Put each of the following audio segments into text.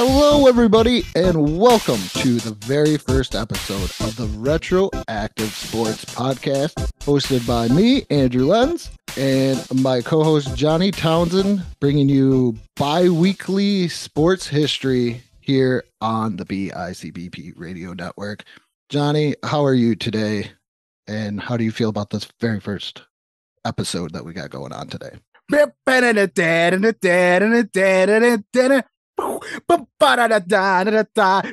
Hello, everybody, and welcome to the very first episode of the Retroactive Sports Podcast, hosted by me, Andrew Lenz, and my co host, Johnny Townsend, bringing you bi weekly sports history here on the BICBP radio network. Johnny, how are you today? And how do you feel about this very first episode that we got going on today?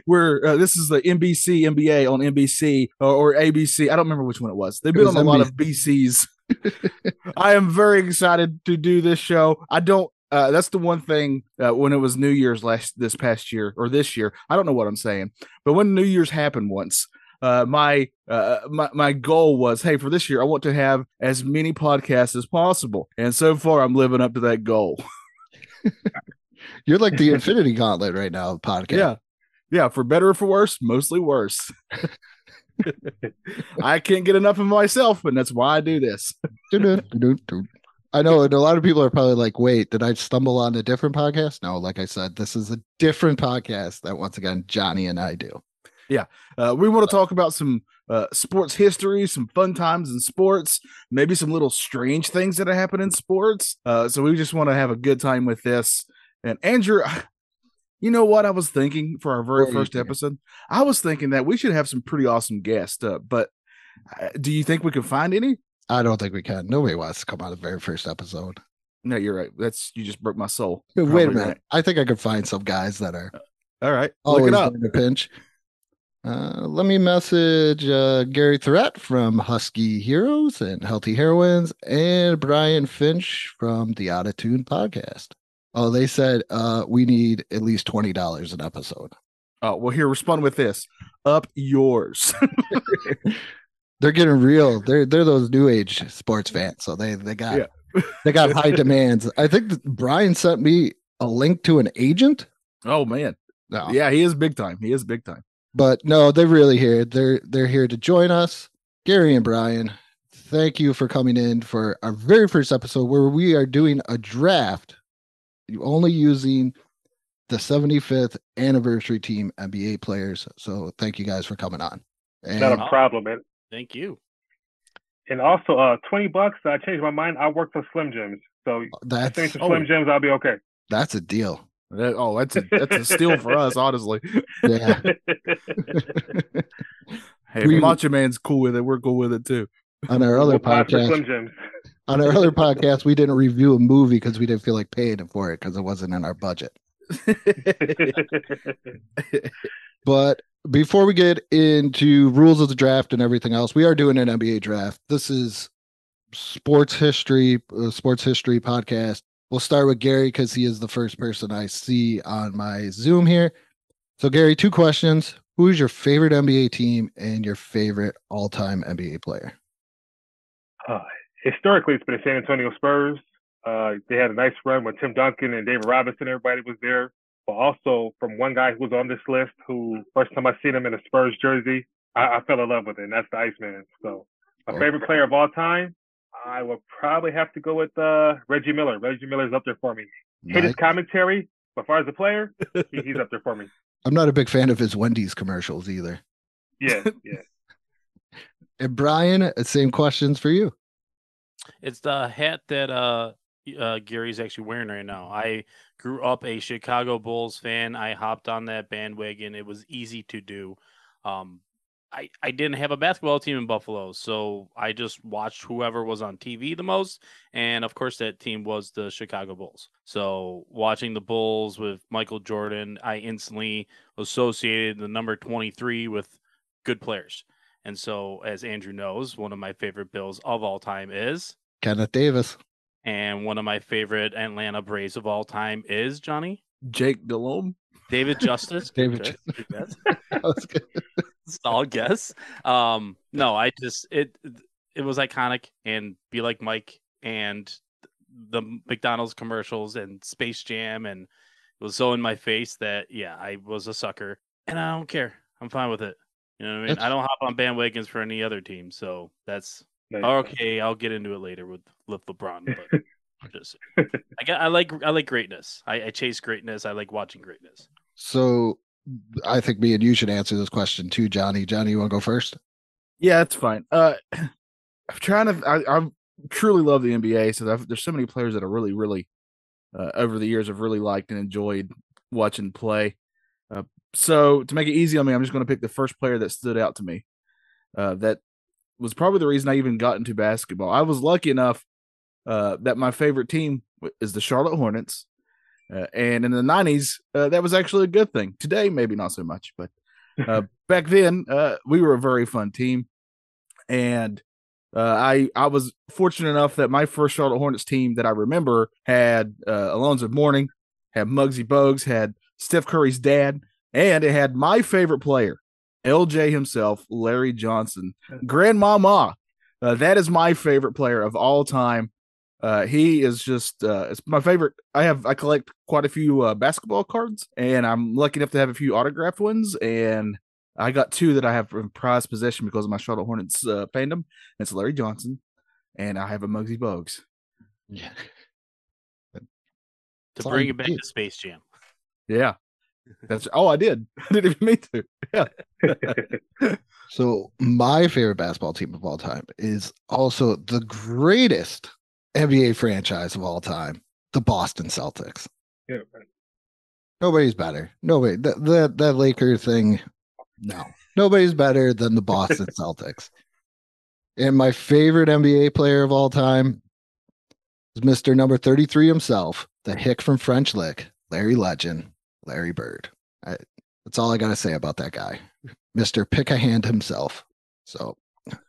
We're uh, this is the NBC NBA on NBC or, or ABC. I don't remember which one it was. They've been on a lot of BCs. I am very excited to do this show. I don't. Uh, that's the one thing uh, when it was New Year's last this past year or this year. I don't know what I'm saying, but when New Year's happened once, uh, my uh, my my goal was, hey, for this year, I want to have as many podcasts as possible, and so far, I'm living up to that goal. You're like the Infinity Gauntlet right now, podcast. Yeah. Yeah, for better or for worse, mostly worse. I can't get enough of myself, and that's why I do this. I know, and a lot of people are probably like, "Wait, did I stumble on a different podcast?" No, like I said, this is a different podcast that once again Johnny and I do. Yeah. Uh, we want to talk about some uh, sports history, some fun times in sports, maybe some little strange things that happen in sports. Uh, so we just want to have a good time with this. And Andrew, you know what I was thinking for our very first episode? I was thinking that we should have some pretty awesome guests. Uh, but uh, do you think we can find any? I don't think we can. Nobody wants to come on the very first episode. No, you're right. That's you just broke my soul. Wait a minute. right. I think I could find some guys that are All right, always look it up. in a pinch. Uh, let me message uh, Gary Threat from Husky Heroes and Healthy Heroines and Brian Fitch from the Tune podcast. Oh, they said uh, we need at least twenty dollars an episode. Oh, well, here, respond with this. Up yours. They're getting real. They're they're those new age sports fans, so they they got Yeah. they got high demands. I think Brian sent me a link to an agent. oh man, No, yeah, he is big time. He is big time. but no, they're really here. They're they're here to join us. Gary and Brian, thank you for coming in for our very first episode where we are doing a draft, only using the 75th anniversary team NBA players. So thank you guys for coming on. And Not a problem. And, Thank you. and also, uh, twenty bucks. I changed my mind. I work for Slim Jims, so send me that's some oh. Slim Jims. I'll be okay. that's a deal. That- oh, that's a, that's a steal for us, honestly. Yeah. Hey, We- if Macho Man's cool with it. We're cool with it too. on our other We'll podcast, Slim Jims. On our other podcast, we didn't review a movie because we didn't feel like paying for it because it wasn't in our budget. But before we get into rules of the draft and everything else, we are doing an NBA draft. This is sports history, uh, sports history podcast. We'll start with Gary because he is the first person I see on my Zoom here. So, Gary, two questions: Who is your favorite NBA team and your favorite all-time NBA player? uh, historically, it's been the San Antonio Spurs. Uh, they had a nice run with Tim Duncan and David Robinson. Everybody was there. But also from one guy who was on this list, who first time I seen him in a Spurs jersey, I, I fell in love with it, and that's the Iceman. So my Oh. favorite player of all time, I would probably have to go with uh, Reggie Miller. Reggie Miller's up there for me. Hate his commentary, but as far as a player, he, he's up there for me. I'm not a big fan of his Wendy's commercials either. Yeah, yeah. And Brian, same questions for you. It's the hat that uh, uh Gary's actually wearing right now. I grew up a Chicago Bulls fan. I hopped on that bandwagon. It was easy to do. Um I, I didn't have a basketball team in Buffalo, so I just watched whoever was on TV the most. And of course, that team was the Chicago Bulls. So, watching the Bulls with Michael Jordan, I instantly associated the number 23 with good players. And so, as Andrew knows, one of my favorite Bills of all time is, Kenneth Davis. and one of my favorite Atlanta Braves of all time is Johnny Jake Delhomme. David Justice. David guess, good guess. That was good. Solid guess. Um, no, I just it it was iconic and be like Mike and the McDonald's commercials and Space Jam and it was so in my face that yeah, I was a sucker and I don't care. I'm fine with it. You know what I mean? That's- I don't hop on bandwagons for any other team, so that's Nice. okay. I'll get into it later with with LeBron, but just I got I like I like greatness. I, I chase greatness. I like watching greatness. So I think me and you should answer this question too, Johnny. Johnny, you want to go first? Yeah, that's fine. Uh, I'm trying to. I, I truly love the NBA, so there's so many players that are really, really, uh, over the years, have really liked and enjoyed watching play. Uh, so to make it easy on me, I'm just going to pick the first player that stood out to me. Uh, that was probably the reason I even got into basketball. I was lucky enough uh, that my favorite team is the Charlotte Hornets. Uh, and in the 90s, uh, that was actually a good thing. Today, maybe not so much, but uh, back then, uh, we were a very fun team. And uh, I I was fortunate enough that my first Charlotte Hornets team that I remember had Alonzo Mourning, had Muggsy Bogues, had Steph Curry's dad, and it had my favorite player, LJ himself, Larry Johnson, Grandmama. that is my favorite player of all time. Uh, he is just uh, it's my favorite. I have I collect quite a few uh, basketball cards, and I'm lucky enough to have a few autographed ones. And I got two that I have in prized possession because of my Charlotte Hornets uh, fandom. It's Larry Johnson, and I have a Muggsy Bogues. Yeah. to bring it back to Space Jam. Yeah, that's oh, I did. I didn't even mean to. Yeah. so my favorite basketball team of all time is also the greatest NBA franchise of all time, the Boston Celtics. Yeah. Nobody's better. Nobody that that that Laker thing. No, nobody's better than the Boston Celtics. And my favorite NBA player of all time is Mr. Number 33 himself, the hick from French Lick, Larry Legend, Larry Bird. I, that's all I got to say about that guy, Mr. Pick a Hand himself. So,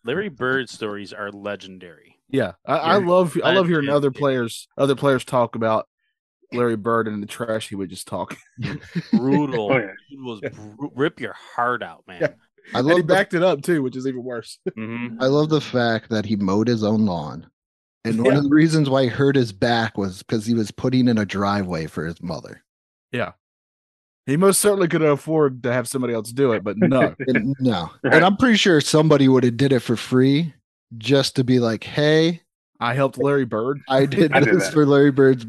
Larry Bird stories are legendary. Yeah, I, I love I love hearing other players other players talk about Larry Bird and the trash he would just talk. Brutal. oh, yeah. He was br- rip your heart out, man. Yeah. I love and he the, backed it up too, which is even worse. Mm-hmm. I love the fact that he mowed his own lawn. And one yeah. of the reasons why he hurt his back was because he was putting in a driveway for his mother. Yeah. He most certainly could afford to have somebody else do it, but no. and, no. And I'm pretty sure somebody would have did it for free just to be like, hey, I helped Larry Bird. I did I this did for Larry Bird's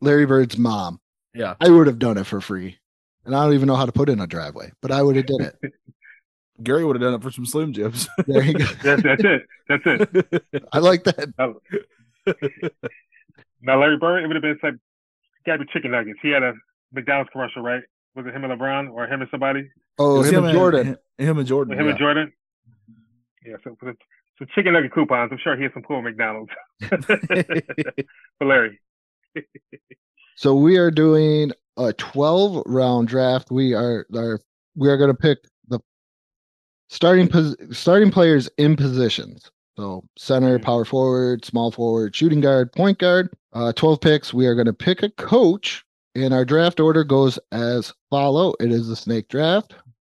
Larry Bird's mom. Yeah. I would have done it for free. And I don't even know how to put in a driveway, but I would have did it. Gary would have done it for some Slim Jims. there you go. That's, that's it. That's it. I like that. Now, Larry Bird, it would have been like gotta be chicken nuggets. He had a McDonald's commercial, right? Was it him and LeBron or him and somebody? Oh, him, him, and Jordan. Him, him and Jordan. Him yeah. and Jordan. Yeah, so for the some chicken nugget coupons. I'm sure he has some cool McDonald's for Larry. so we are doing a 12 round draft. We are are we are going to pick the starting pos- starting players in positions. So center, mm-hmm. power forward, small forward, shooting guard, point guard. Uh, 12 picks. We are going to pick a coach, and our draft order goes as follow. It is the snake draft.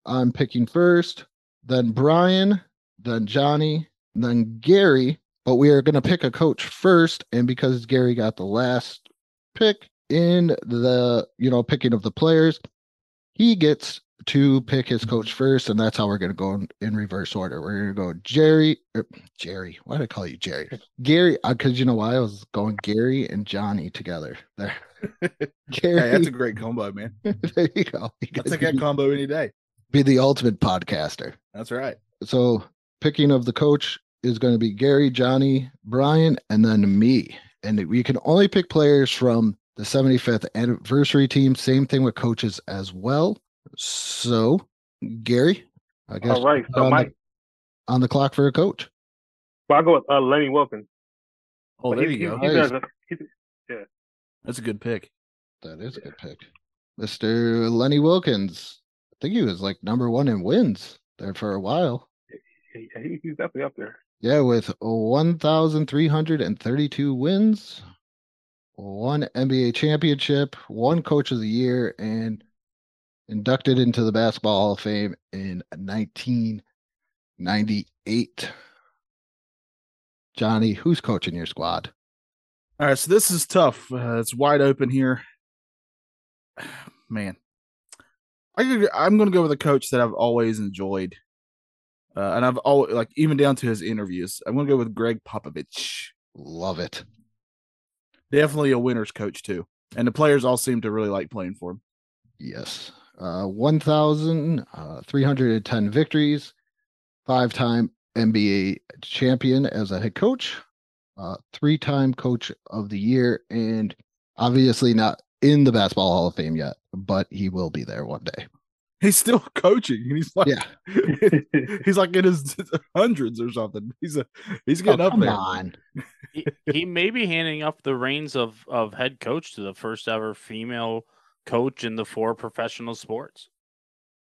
I'm picking first, then Brian, then Johnny, then Gary, but we are going to pick a coach first. And because Gary got the last pick in the, you know, picking of the players, he gets to pick his coach first. And that's how we're going to go in, in, reverse order. We're going to go Jerry, er, Jerry. Why did I call you Jerry? Gary, because uh, you know why I was going Gary and Johnny together there. Gary, hey, that's a great combo, man. there you go. You I'll take that combo any day. Be the ultimate podcaster. That's right. So, picking of the coach, is going to be Gary, Johnny, Brian, and then me. And we can only pick players from the 75th anniversary team. Same thing with coaches as well. So, Gary, I guess. All right. So on, Mike, the, on the clock for a coach. Well, I'll go with uh, Lenny Wilkens. Oh, but there you go. He's, a, he's, yeah. That's a good pick. That is a good pick. Mr. Lenny Wilkens. I think he was like number one in wins there for a while. He, he's definitely up there. Yeah, with 1,332 wins, one NBA championship, one coach of the year, and inducted into the Basketball Hall of Fame in 1998. Johnny, who's coaching your squad? All right, so this is tough. Uh, it's wide open here. Man, I I'm going to go with a coach that I've always enjoyed uh, and I've always like even down to his interviews. I'm gonna go with Gregg Popovich. Love it. Definitely a winner's coach too, and the players all seem to really like playing for him. Yes, uh, 1,310 victories, five time NBA champion as a head coach, uh, three time coach of the year, and obviously not in the Basketball Hall of Fame yet, but he will be there one day. He's still coaching, and he's like, Yeah. he's like in his hundreds or something. He's a he's getting Oh, up come there. on. he, he may be handing up the reins of, of head coach to the first ever female coach in the four professional sports.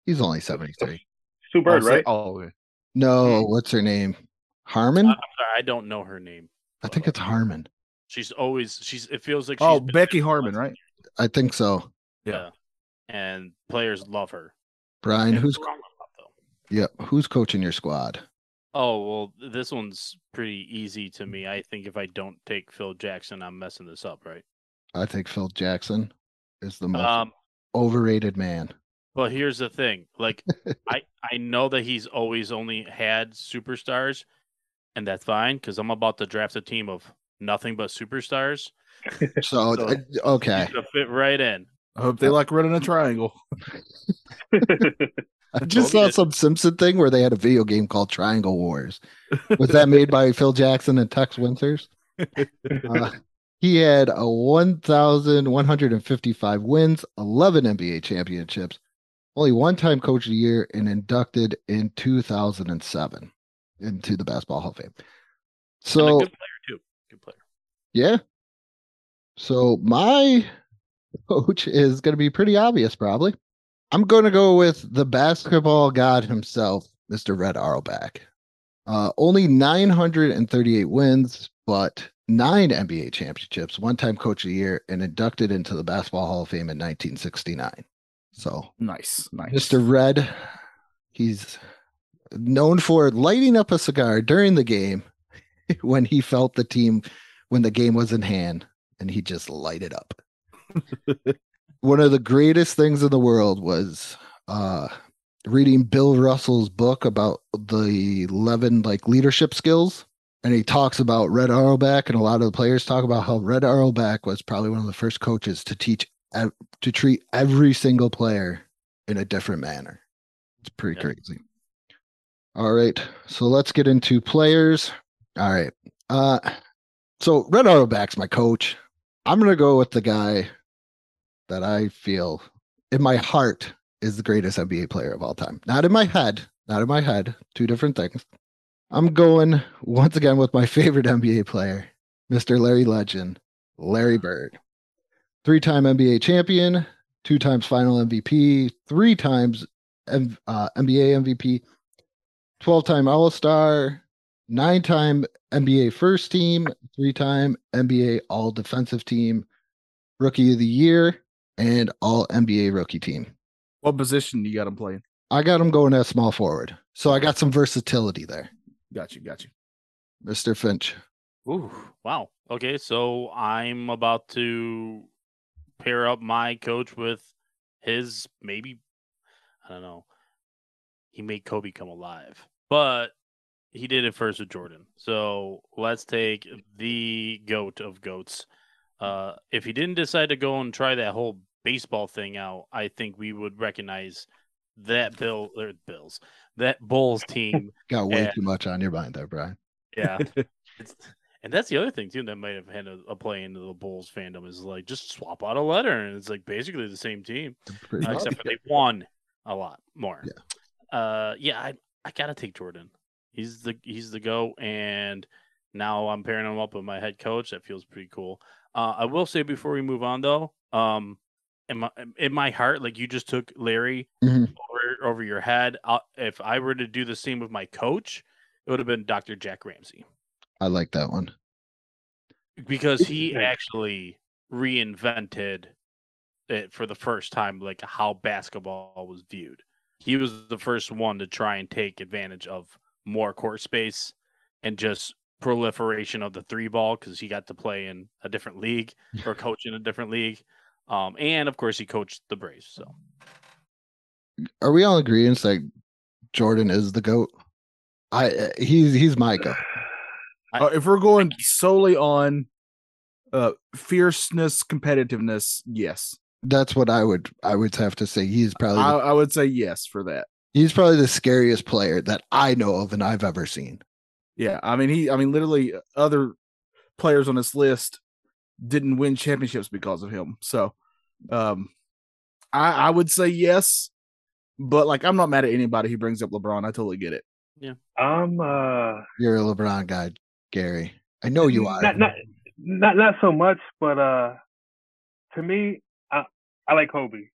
He's only 73. Sue Bird, right? Oh. No, mm-hmm. what's her name? Harmon? I- I'm sorry, I don't know her name. I think it's Harmon. She's always she's. It feels like oh, she's oh, Becky Harmon, right? years. I think so. Yeah. And players love her. Brian, who's wrong yeah, who's coaching your squad? Oh well, this one's pretty easy to me. I think if I don't take Phil Jackson, I'm messing this up, right? I think Phil Jackson is the most Um, overrated man. but here's the thing: like, I I know that he's always only had superstars, and that's fine because I'm about to draft a team of nothing but superstars. So, So- uh, okay. Fit right in. I hope they like running a triangle. I just saw some Simpson thing where they had a video game called Triangle Wars. Was that made by Phil Jackson and Tex Winters? Uh, he had a 1,155 wins, 11 NBA championships, only one time coach of the year, and inducted in 2007 into the Basketball Hall of Fame. So, good player too. Good player. yeah. So, my coach is going to be pretty obvious, probably. I'm going to go with the basketball god himself, Mr. Red Auerbach. Uh, only 938 wins, but nine NBA championships, one time coach of the year, and inducted into the Basketball Hall of Fame in 1969. So, Nice, nice. Mr. Red, he's known for lighting up a cigar during the game when he felt the team, when the game was in hand, and he just lighted up. One of the greatest things in the world was uh, reading Bill Russell's book about the 11 like leadership skills. And he talks about Red Auerbach, and a lot of the players talk about how Red Auerbach was probably one of the first coaches to teach to treat every single player in a different manner. It's pretty Yeah. crazy. All right, so let's get into players. All right, uh, so Red Auerbach's my coach. I'm gonna go with the guy that I feel in my heart is the greatest NBA player of all time. Not in my head, not in my head. Two different things. I'm going once again with my favorite NBA player, Mr. Larry Legend, Larry Bird. Three time NBA champion, two times final MVP, three times M- uh, NBA MVP, 12 time All Star, nine time NBA first team, three time NBA All Defensive Team, Rookie of the Year, and All NBA Rookie Team. what position do you got him playing? I got him going as small forward. So I got some versatility there. Got you, got you. Mr. Fitch. Ooh, wow. Okay, so I'm about to pair up my coach with his maybe I don't know. He made Kobe come alive. But he did it first with Jordan. So let's take the goat of goats. Uh if he didn't decide to go and try that whole baseball thing out, I think we would recognize that Bill or Bills, that Bulls team Got way Yeah. too much on your mind there, Brian. yeah. It's, and that's the other thing too that might have had a, a play into the Bulls fandom is like just swap out a letter and it's like basically the same team uh, except for they won a lot more. Yeah. Uh, yeah, I I gotta take Jordan. He's the he's the go, and now I'm pairing him up with my head coach. That feels pretty cool. Uh, I will say before we move on though, um, in my in my heart, like you just took Larry Mhm. over over your head. i if I were to do the same with my coach, it would have been Dr. Jack Ramsay I like that one. because he actually reinvented it for the first time, like how basketball was viewed. He was the first one to try and take advantage of more court space and just proliferation of the three ball because he got to play in a different league or coach in a different league. Um, and of course, he coached the Braves. So Are we all agreeing that Jordan is the GOAT? I uh, he's he's my GOAT. I- Uh, if we're going solely on uh fierceness, competitiveness, yes. That's what I would I would have to say. He's probably I, the, I would say yes for that. he's probably the scariest player that I know of and I've ever seen. Yeah, I mean he I mean literally other players on this list didn't win championships because of him. So um I I would say yes, but like I'm not mad at anybody who brings up LeBron. I totally get it. Yeah. I'm uh You're a LeBron guy, Gary. I know you are. Not not not not so much, but uh to me, I I like Kobe.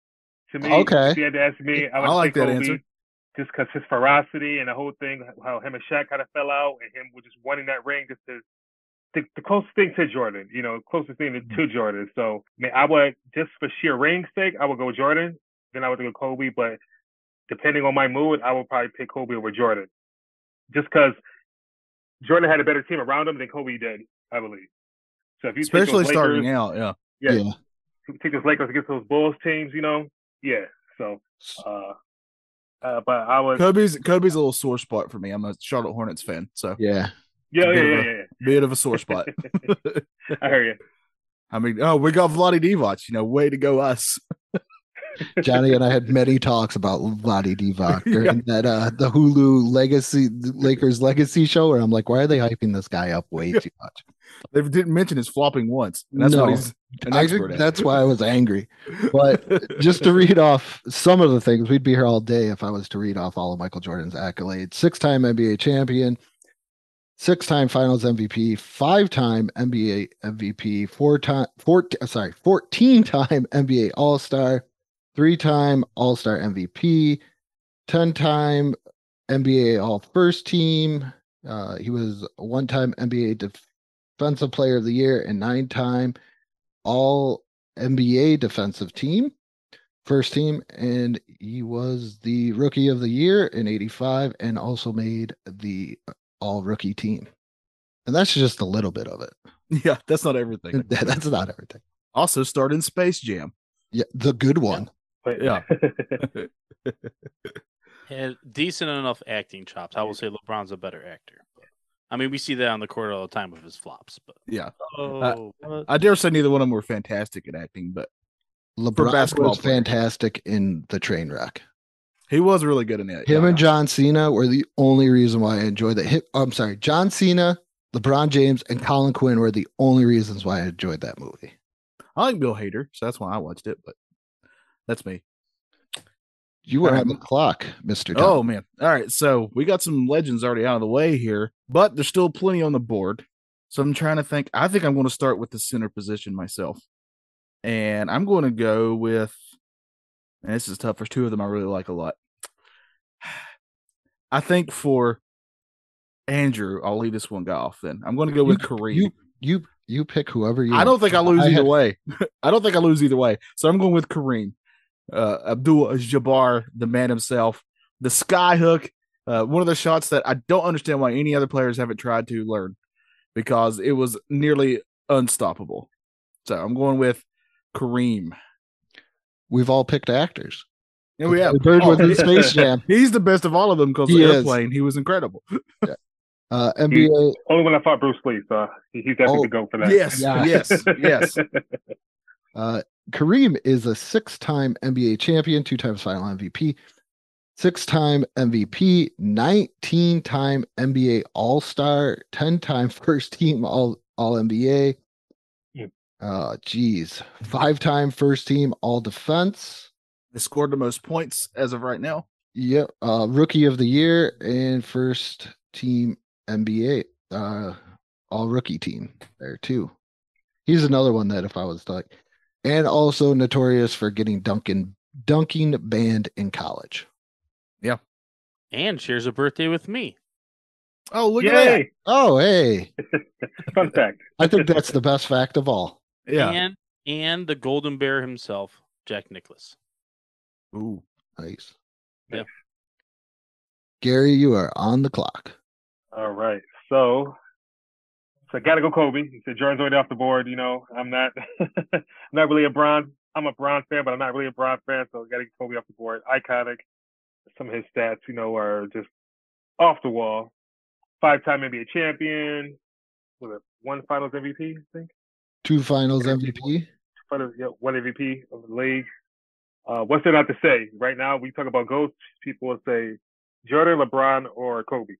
To me, Okay. if you had to ask me, I would I like say that Kobe answer. just because his ferocity and the whole thing, how him and Shaq kind of fell out, and him with just wanting that ring, just is the, the closest thing to Jordan. You know, closest thing to, to Jordan. So, I mean, I would just for sheer ring sake, I would go Jordan. Then I would go Kobe, but depending on my mood, I would probably pick Kobe over Jordan, just because Jordan had a better team around him than Kobe did, I believe. So if you take those Especially starting out, yeah. yeah, Yeah. you take those Lakers against those Bulls teams, you know, yeah. So, uh, uh but I was, Kobe's Kobe's a little sore spot for me. I'm a Charlotte Hornets fan, so Yeah. Yeah, yeah, yeah, a- yeah, bit of a sore spot. I hear you. I mean, oh, we got Vlade Divac. You know, way to go us. Johnny and I had many talks about Vlade Divac during that uh the Hulu legacy Lakers legacy show where I'm like, why are they hyping this guy up way too much? They didn't mention his flopping once. And that's No. what he's an I expert think at. that's why I was angry. But just to read off some of the things, we'd be here all day if I was to read off all of Michael Jordan's accolades. Six time NBA champion, six time finals MVP, five time NBA MVP, four time, four, sorry, 14 time NBA All Star, three time All Star MVP, 10 time NBA All First Team. Uh, he was one time NBA Defensive Player of the Year and nine time All NBA Defensive Team, first team, and he was the Rookie of the Year in '85, and also made the All Rookie Team. And that's just a little bit of it. yeah, that's not everything. That's not everything. Also starred in Space Jam. Yeah, the good one. But, Yeah. Had decent enough acting chops. I will say LeBron's a better actor. But, I mean, we see that on the court all the time with his flops. But Yeah. oh, what? I dare say neither one of them were fantastic at acting, but LeBron basketball was fantastic in the train wreck. He was really good in it. Him yeah. and John Cena were the only reason why I enjoyed that. I'm sorry, John Cena, LeBron James, and Colin Quinn were the only reasons why I enjoyed that movie. I like Bill Hader, so that's why I watched it, but that's me. You were on the clock, Mister. Oh man. All right. So we got some legends already out of the way here, but there's still plenty on the board. So I'm trying to think. I think I'm going to start with the center position myself. And I'm going to go with and this is tough. There's two of them I really like a lot. I think for Andrew, I'll leave this one guy off then. I'm going to go with Kareem. you you you pick whoever you. I don't think I lose either had- way. I don't think I lose either way. So I'm going with Kareem. Uh, Abdul Jabbar, the man himself, the sky hook, uh, one of the shots that I don't understand why any other players haven't tried to learn because it was nearly unstoppable. So I'm going with Kareem. We've all picked actors. Yeah, we have. Bird was in Space Jam. He's the best of all of them because He the is. airplane. He was incredible. Uh, NBA. Only when I fought Bruce Lee, so he- he's definitely Oh, the go for that. Yes, Yeah. yes, yes. Uh, Kareem is a six-time NBA champion, two-time Final MVP, six-time MVP, nineteen-time NBA All-Star, ten-time First-Team All All NBA. Yeah. Uh, geez, five-time First-Team All Defense. They scored the most points as of right now. Yep. Uh, Rookie of the Year and First-Team NBA. Uh, All Rookie Team there too. He's another one that if I was to like, and also notorious for getting dunking dunking banned in college. Yeah. And shares a birthday with me. Oh, look at that. Oh, hey, Fun fact. I think that's the best fact of all. Yeah. And and the Golden Bear himself, Jack Nicklaus. Ooh. Nice. Yeah. Gary, you are on the clock. All right. So, so gotta go Kobe. He said Jordan's already off the board. You know, I'm not, I'm not really a Bron. I'm a Bron fan, but I'm not really a Bron fan. So gotta get Kobe off the board. Iconic. Some of his stats, you know, are just off the wall. Five-time NBA champion. With a one Finals MVP, I think. Two finals MVP. for the one MVP of the league. Uh, what's there not to say? Right now, we talk about GOATs. People will say Jordan, LeBron, or Kobe.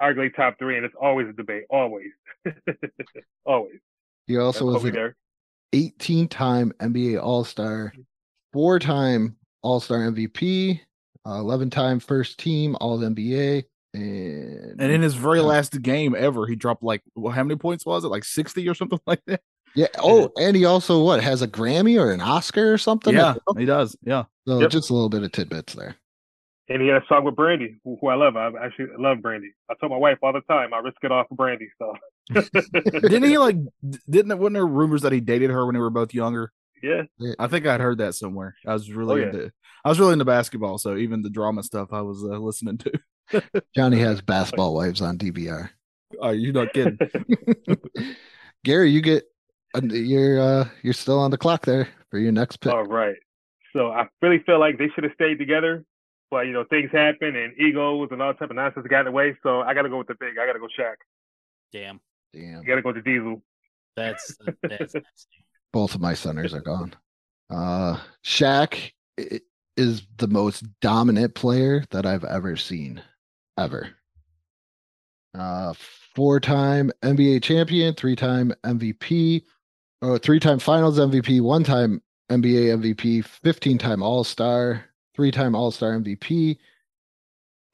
Arguably top three, and it's always a debate. Always, always. He also was an 18 time NBA All Star, four time All Star MVP, uh, 11 time first team All NBA. And, And in his very last game ever, he dropped like well, how many points was it? Like sixty or something like that. Yeah, oh, and he also what has a Grammy or an Oscar or something? yeah, he does. Yeah, So Yep. just a little bit of tidbits there. And he had a song with Brandy, who, who I love. I actually love Brandy. I tell my wife all the time, I risk it all for Brandy. So, didn't he like? Didn't it? Wasn't there rumors that he dated her when they were both younger? yeah, I think I'd heard that somewhere. I was really yeah. into. I was really into basketball, so even the drama stuff I was uh, listening to. Johnny has basketball wives on DVR. Oh, you're not kidding. Gary, you get you're uh you're still on the clock there for your next pick. all right. So I really feel like they should have stayed together, but you know things happen and egos and all type of nonsense got in the way. So I got to go with the big. I got to go Shaq. Damn, Damn. I got to go to Diesel. that's that's nasty. both of my centers are gone. Uh Shaq is the most dominant player that I've ever seen, ever. Uh four-time NBA champion, three-time MVP, or three-time Finals MVP, one-time NBA MVP, 15-time All-Star, three-time All-Star MVP,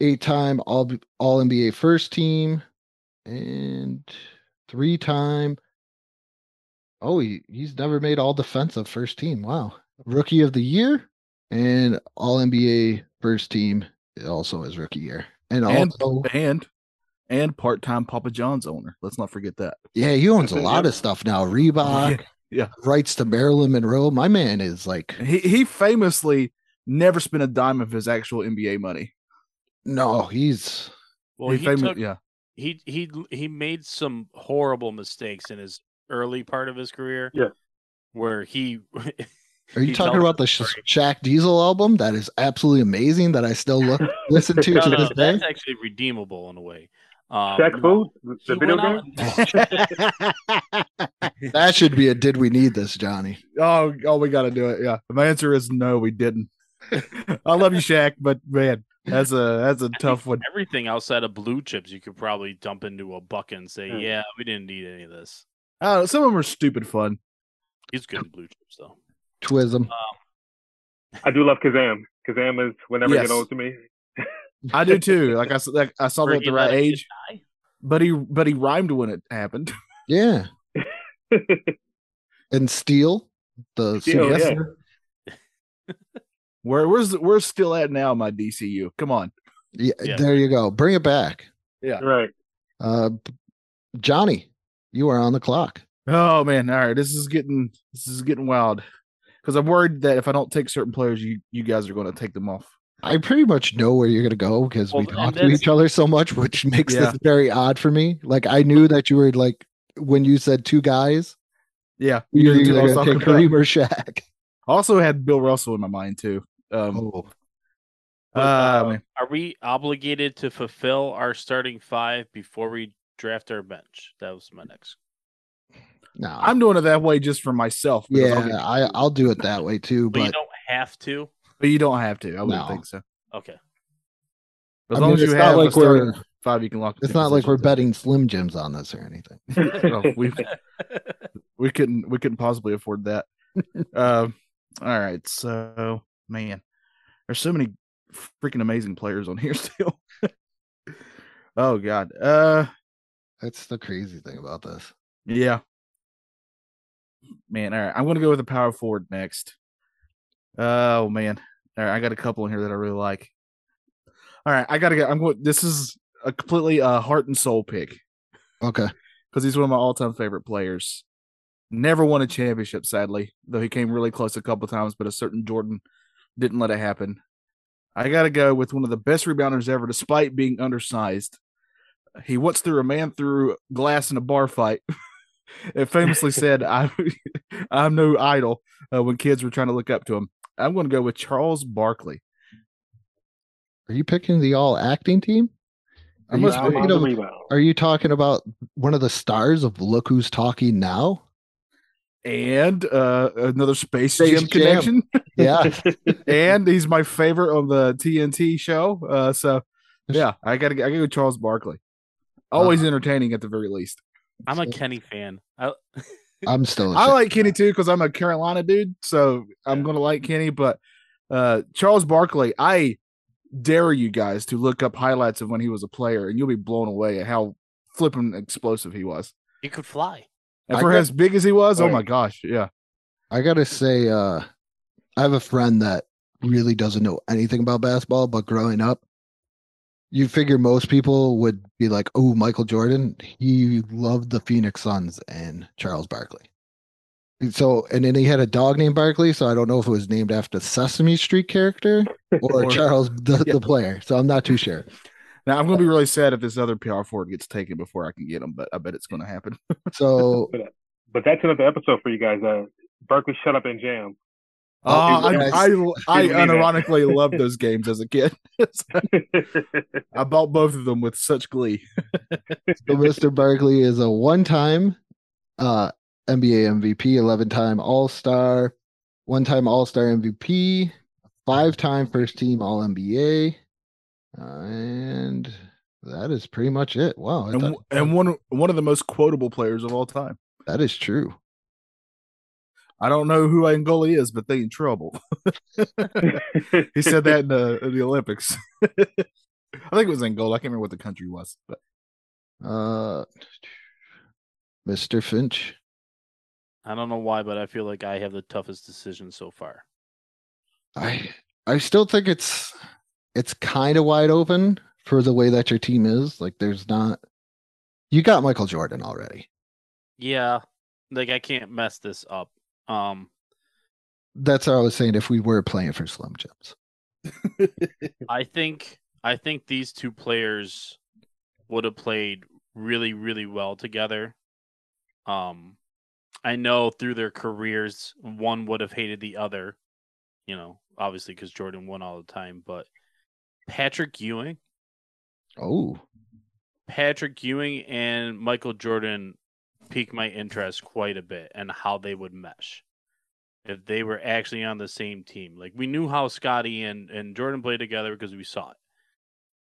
eight-time All All NBA first team, and three-time Oh, he, he's never made all defensive first team. Wow. Rookie of the year and all NBA first team also his rookie year. And, and also, and and part time Papa John's owner. Let's not forget that. yeah, he owns a lot yep. of stuff now. Reebok, yeah. rights to Marilyn Monroe. My man is like, He he famously never spent a dime of his actual NBA money. no, he's Well, he he, famo- took, yeah. he he he made some horrible mistakes in his early part of his career. Yeah. where he. Are you talking about the the Shaq Diesel album? That is absolutely amazing. That I still look listen to No, to no, this day. that's actually redeemable in a way. Um, Shaq you Fu, the video game. That should be a did we need this, Johnny? oh, oh, we got to do it. Yeah. My answer is no, we didn't. I love you, Shaq, but man, that's a that's a tough one. everything outside of blue chips, you could probably dump into a bucket and say, Hmm. "Yeah, we didn't need any of this." Uh, some of them are stupid fun. He's good in blue chips, though. Twism. I do love Kazam. Kazam is whenever never Yes. get old to me. I do too. Like I like I saw that at the right let a kid age, die? but he but he rhymed when it happened. Yeah. And Steel, the Steel, Yes, yeah. Where where's where's still at now, my DCU? Come on. Yeah, Yeah. there you go. Bring it back. Yeah. Right. Uh, Johnny, you are on the clock. Oh man, all right. This is getting this is getting wild. Because I'm worried that if I don't take certain players, you you guys are going to take them off. I pretty much know where you're going to go because we talk to that's- each other so much, which makes Yeah. this very odd for me. Like I knew that you were like when you said two guys, Yeah, you you're knew you two were going to talking take about. Kareem or Shaq. Also had Bill Russell in my mind too. Um, Oh, But, uh, uh. Are we obligated to fulfill our starting five before we draft our bench? That was my next. no. I'm doing it that way just for myself. because I'll yeah, get- I, I'll do it that way too. But, you don't have to. But you don't have to. I wouldn't No. think so. Okay. As I long mean, as you have like a we're- five, you can lock. it's not like we're positions in. betting Slim Jims on this or anything. We we couldn't we couldn't possibly afford that. um, all right, so man, there's so many freaking amazing players on here still. oh God, uh, That's the crazy thing about this. yeah, man. All right, I'm gonna go with the power forward next. Oh man, all right, I got a couple in here that I really like. All right, I gotta get. I'm going. This is a completely uh, heart and soul pick. Okay. because he's one of my all-time favorite players. Never won a championship, sadly, though he came really close a couple times, but a certain Jordan didn't let it happen. I got to go with one of the best rebounders ever, despite being undersized. He once threw a man through glass in a bar fight. and famously said, "I, I'm no idol." Uh, when kids were trying to look up to him, I'm going to go with Charles Barkley. Are you picking the all acting team? Are you, must Rebound be. on thinking the of- are you talking about one of the stars of Look Who's Talking Now? and uh, another Space, Space Jam Jam. connection. Yeah. and he's my favorite on the TNT show. Uh, so yeah, I gotta I gotta go Charles Barkley. Always entertaining at the very least. I'm a Kenny fan. I, I'm still. I like Kenny too because I'm a Carolina dude, so I'm Yeah. gonna like Kenny. But uh, Charles Barkley, I dare you guys to look up highlights of when he was a player, and you'll be blown away at how flipping explosive he was. he could fly. And I for got- as big as he was, oh my gosh, yeah. I gotta say, uh, I have a friend that really doesn't know anything about basketball, but growing up, you figure most people would be like, "Oh, Michael Jordan." He loved the Phoenix Suns and Charles Barkley. And So, and then he had a dog named Barkley. So I don't know if it was named after the Sesame Street character or, Or- Charles the, Yeah. the player. So I'm not too sure. Now I'm gonna be really sad if this other PR forward gets taken before I can get him, but I bet it's gonna happen. So But that's another episode for you guys. Uh, Barkley, shut up and jam. Oh, Oh, I. I, I Didn't mean that. unironically loved those games as a kid. I bought both of them with such glee. So Mr. Barkley is a one-time uh, NBA MVP, 11-time All-Star, one-time All-Star MVP, five-time first-team All-NBA, uh, and that is pretty much it. Wow, and, thought- and one one of the most quotable players of all time. that is true. I don't know who Angola is, but they in trouble. He said that in the, in the Olympics. I think it was Angola. I can't remember what the country was, but Uh, Mr. Fitch. I don't know why, but I feel like I have the toughest decision so far. I I still think it's it's kind of wide open for the way that your team is. Like, there's not. You got Michael Jordan already. Yeah, like I can't mess this up. Um, That's what I was saying. If we were playing for Slim Jims, I think I think these two players would have played really really well together. Um I know through their careers one would have hated the other, you know, obviously cuz Jordan won all the time, but Patrick Ewing, oh, Patrick Ewing and Michael Jordan piqued my interest quite a bit and how they would mesh. If they were actually on the same team. Like we knew how Scottie and, and Jordan played together because we saw it.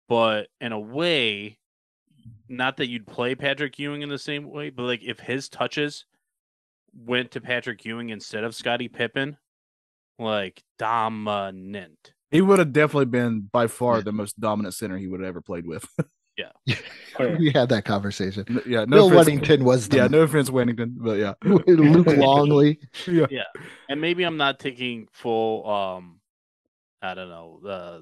But in a way, not that you'd play Patrick Ewing in the same way, but like if his touches went to Patrick Ewing instead of Scottie Pippen, like dominant. he would have definitely been by far the most dominant center he would have ever played with. Oh, yeah. we had that conversation. N- yeah, no Bill offense, Wennington was the Yeah, no offense, Wennington, but yeah, Luke Longley. yeah. and maybe I'm not taking full um I don't know uh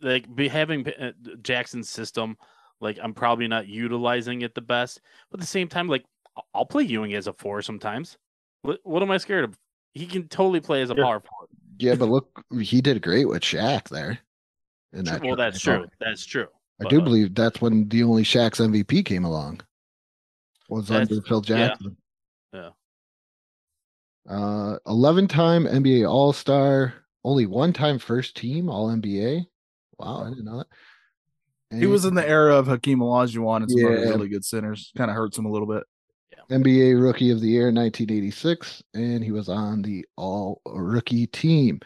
like be having uh, Jackson's system like I'm probably not utilizing it the best but at the same time like I- I'll play Ewing as a four sometimes what what am I scared of he can totally play as a Yeah. power forward Yeah, but look, he did great with Shaq there. In that well that's true that's true I but, do uh, believe that's when the only Shaq's MVP came along. Was under Phil. Jackson. Yeah. Uh, eleven-time NBA All-Star, only one-time first team All NBA. Wow, I didn't know that. He was in the era of Hakeem Olajuwon and some other really good centers. Kind of hurts him a little bit. Yeah. NBA Rookie of the Year 1986, and he was on the All Rookie team.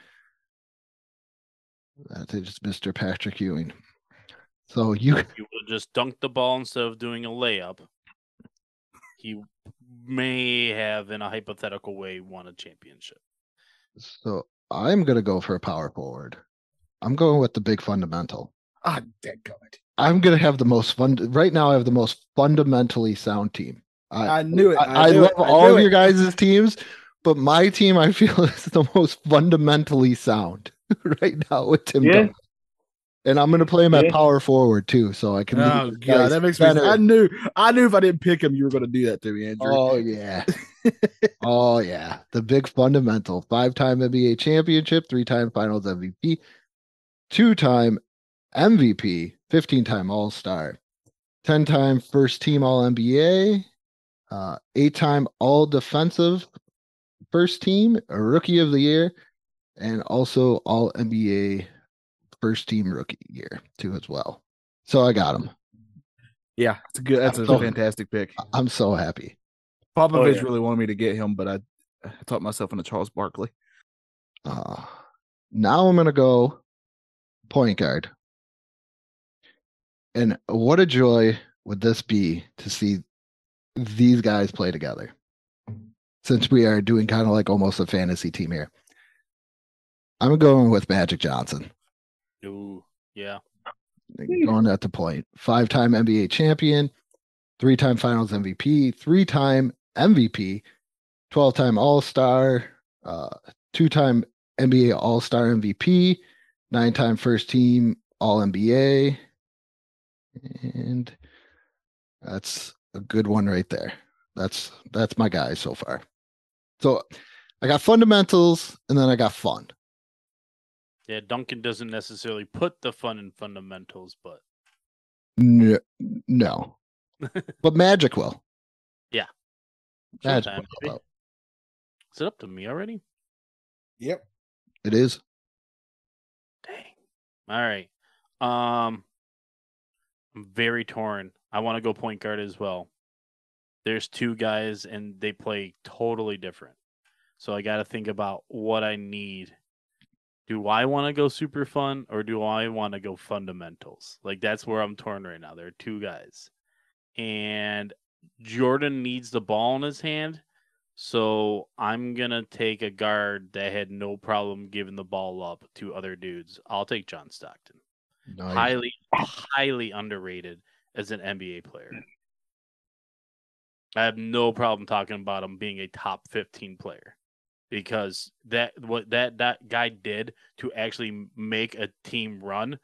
That is Mr. Patrick Ewing. So you if you would have just dunked the ball instead of doing a layup he may have in a hypothetical way won a championship So I'm gonna go for a power forward. I'm going with the big fundamental. Ah, dead dadgummit. I'm gonna have the most fun. Right now, I have the most fundamentally sound team. I, I knew it. I, I knew love it. I all knew of it. your guys' teams, but my team I feel is the most fundamentally sound right now with Tim Yeah. Duncan. And I'm gonna play him at Yeah. power forward too, so I can. Oh god, guys that makes me. I knew. I knew if I didn't pick him, you were going to do that to me, Andrew. Oh yeah. oh yeah. The big fundamental. Five time NBA championship, three time finals MVP, two time MVP, 15 time All Star, 10 time first team All NBA, uh, eight time All Defensive first team, a rookie of the year, and also All NBA first team rookie year too as well. So I got him. yeah, it's a good. That's a So- fantastic pick. I'm so happy. Popovich yeah. really wanted me to get him, but I, I talked myself into Charles Barkley. Uh, now I'm gonna go point guard. And what a joy would this be to see these guys play together. Since we are doing kind of like almost a fantasy team here. I'm going with Magic Johnson. Ooh, yeah. Going at the point. Five time NBA champion, three time finals MVP, three time MVP, 12 time All Star, uh, two time NBA All Star MVP, nine time first team All NBA. And that's a good one right there. That's that's my guy so far. So I got fundamentals and then I got fun. Yeah, Duncan doesn't necessarily put the fun in fundamentals, but No, no. but Magic will. Yeah, Magic Showtime, will baby. Is it up to me already? Yep. It is. Dang. All right. Um I'm very torn. I want to go point guard as well. There's two guys and they play totally different. So I got to think about what I need. Do I want to go super fun or do I want to go fundamentals? Like that's where I'm torn right now. There are two guys. And Jordan needs the ball in his hand. So I'm gonna take a guard that had no problem giving the ball up to other dudes. I'll take John Stockton. Nice. Highly, highly underrated as an NBA player. I have no problem talking about him being a top 15 player because that what that that guy did to actually make a team run,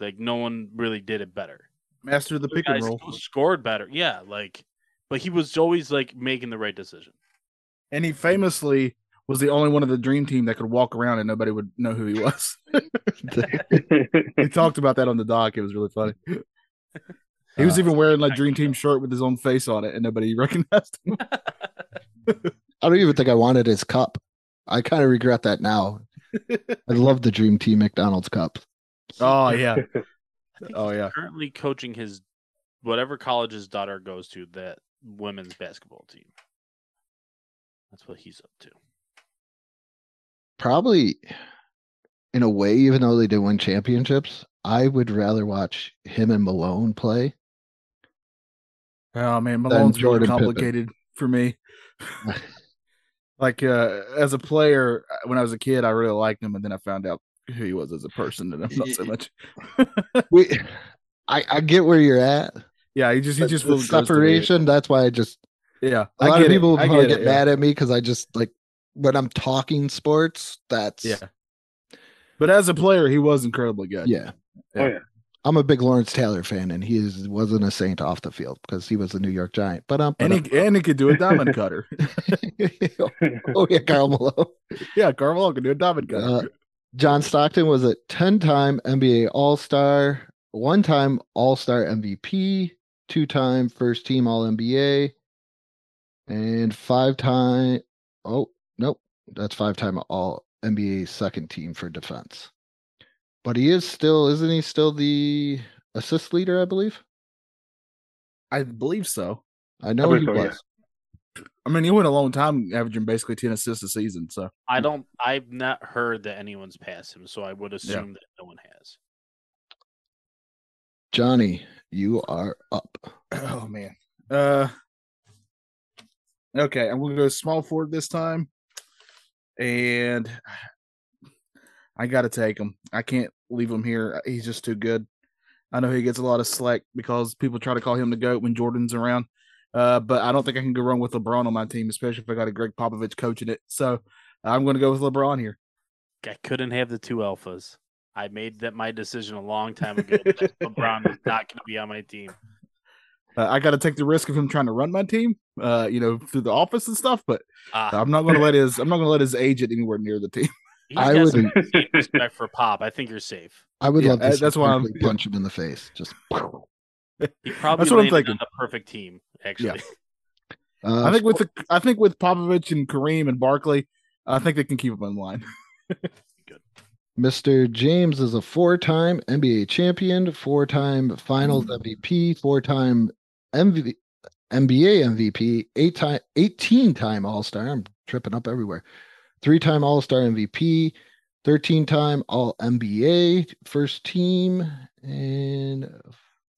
like no one really did it better Master of the pick and roll. scored better. Yeah, like, but he was always like making the right decision. And he famously was the only one of the dream team that could walk around and nobody would know who he was. he talked about that on the doc. It was really funny. He was Uh, even wearing like dream team shirt with his own face on it and nobody recognized him. I don't even think I wanted his cup. I kind of regret that now. I love the Dream Team McDonald's cup. Oh yeah. Oh, he's yeah. currently coaching his whatever college his daughter goes to that women's basketball team. That's what he's up to. Probably, in a way, even though they didn't win championships, I would rather watch him and Malone play. Oh man, Malone's really Jordan Pippen. complicated for me. like uh as a player, when I was a kid, I really liked him, and then I found out who he was as a person, and I'm not so much. We, I, I get where you're at. yeah, he just he just the really gross to me. separation. That's why I just Yeah, a I lot get of people I probably get get, it, yeah. mad at me because I just like when I'm talking sports. That's Yeah, but as a player, he was incredibly good. yeah. Oh, yeah. I'm a big Lawrence Taylor fan, and he is, wasn't a saint off the field because he was a New York Giant. But um, and he and he could do a diamond cutter. oh yeah, Karl Malone. yeah, Carmelo could do a diamond cutter. Uh, John Stockton was a 10-time NBA All-Star, one-time All-Star MVP, two-time first team All-NBA, and five-time oh, nope, that's five-time All NBA second team for defense. But he is still isn't he still the assist leader, I believe? I believe so. I know believe he so, yeah. was. I mean, he went a long time, averaging basically ten assists a season. So I don't. I've not heard that anyone's passed him, so I would assume that no one has. Johnny, you are up. Oh man. Uh okay, I'm gonna go small forward this time. And I gotta take him. I can't leave him here. He's just too good. I know he gets a lot of slack because people try to call him the GOAT when Jordan's around. Uh, but I don't think I can go wrong with LeBron on my team, especially if I got a Gregg Popovich coaching it. So I'm gonna go with LeBron here. I couldn't have the two alphas. I made that my decision a long time ago. LeBron is not going to be on my team. Uh, I got to take the risk of him trying to run my team, uh, you know, through the office and stuff. But Ah, I'm not going to let his I'm not going to let his agent anywhere near the team. he's I would- some deep respect for Pop. I think you're safe. I would Yeah, love to uh, that's why I'm- Barkley punch him in the face. Just He probably That's what I'm thinking. on the perfect team. Actually, uh, I think with the I think with Popovich and Kareem and Barkley, I think they can keep him in line. Good. Mr. James is a four-time NBA champion, four-time Finals MVP, four-time MV, NBA MVP, eight time, 18 time All Star. I'm tripping up everywhere. Three time All Star MVP, 13 time All NBA first team, and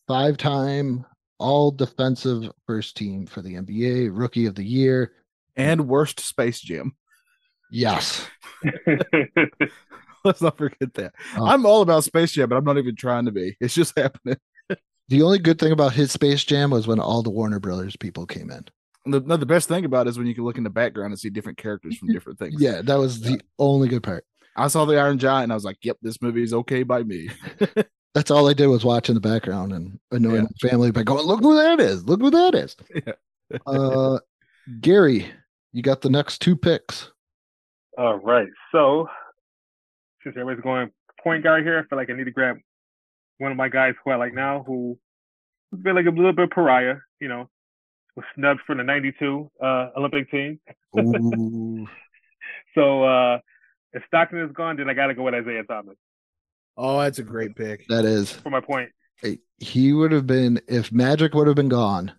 five time All Defensive first team for the NBA, Rookie of the Year. And worst Space Jam. Yes. Let's not forget that. Oh. I'm all about Space Jam, but I'm not even trying to be. It's just happening. The only good thing about his Space Jam was when all the Warner Brothers people came in. The, no, the best thing about it is when you can look in the background and see different characters from different things. Yeah, that was the only good part. I saw the Iron Giant and I was like, yep, this movie is okay by me. That's all I did was watch in the background and annoying my family by going, look who that is. Look who that is. Yeah. uh Gary, you got the next two picks. All right. So since everybody's going point guard here, I feel like I need to grab one of my guys who I like now, who has been like a little bit pariah, you know, was snubbed from the '92 uh, Olympic team. So uh, if Stockton is gone, then I got to go with Isiah Thomas Oh, that's a great pick. that is for my point. he would have been if Magic would have been gone,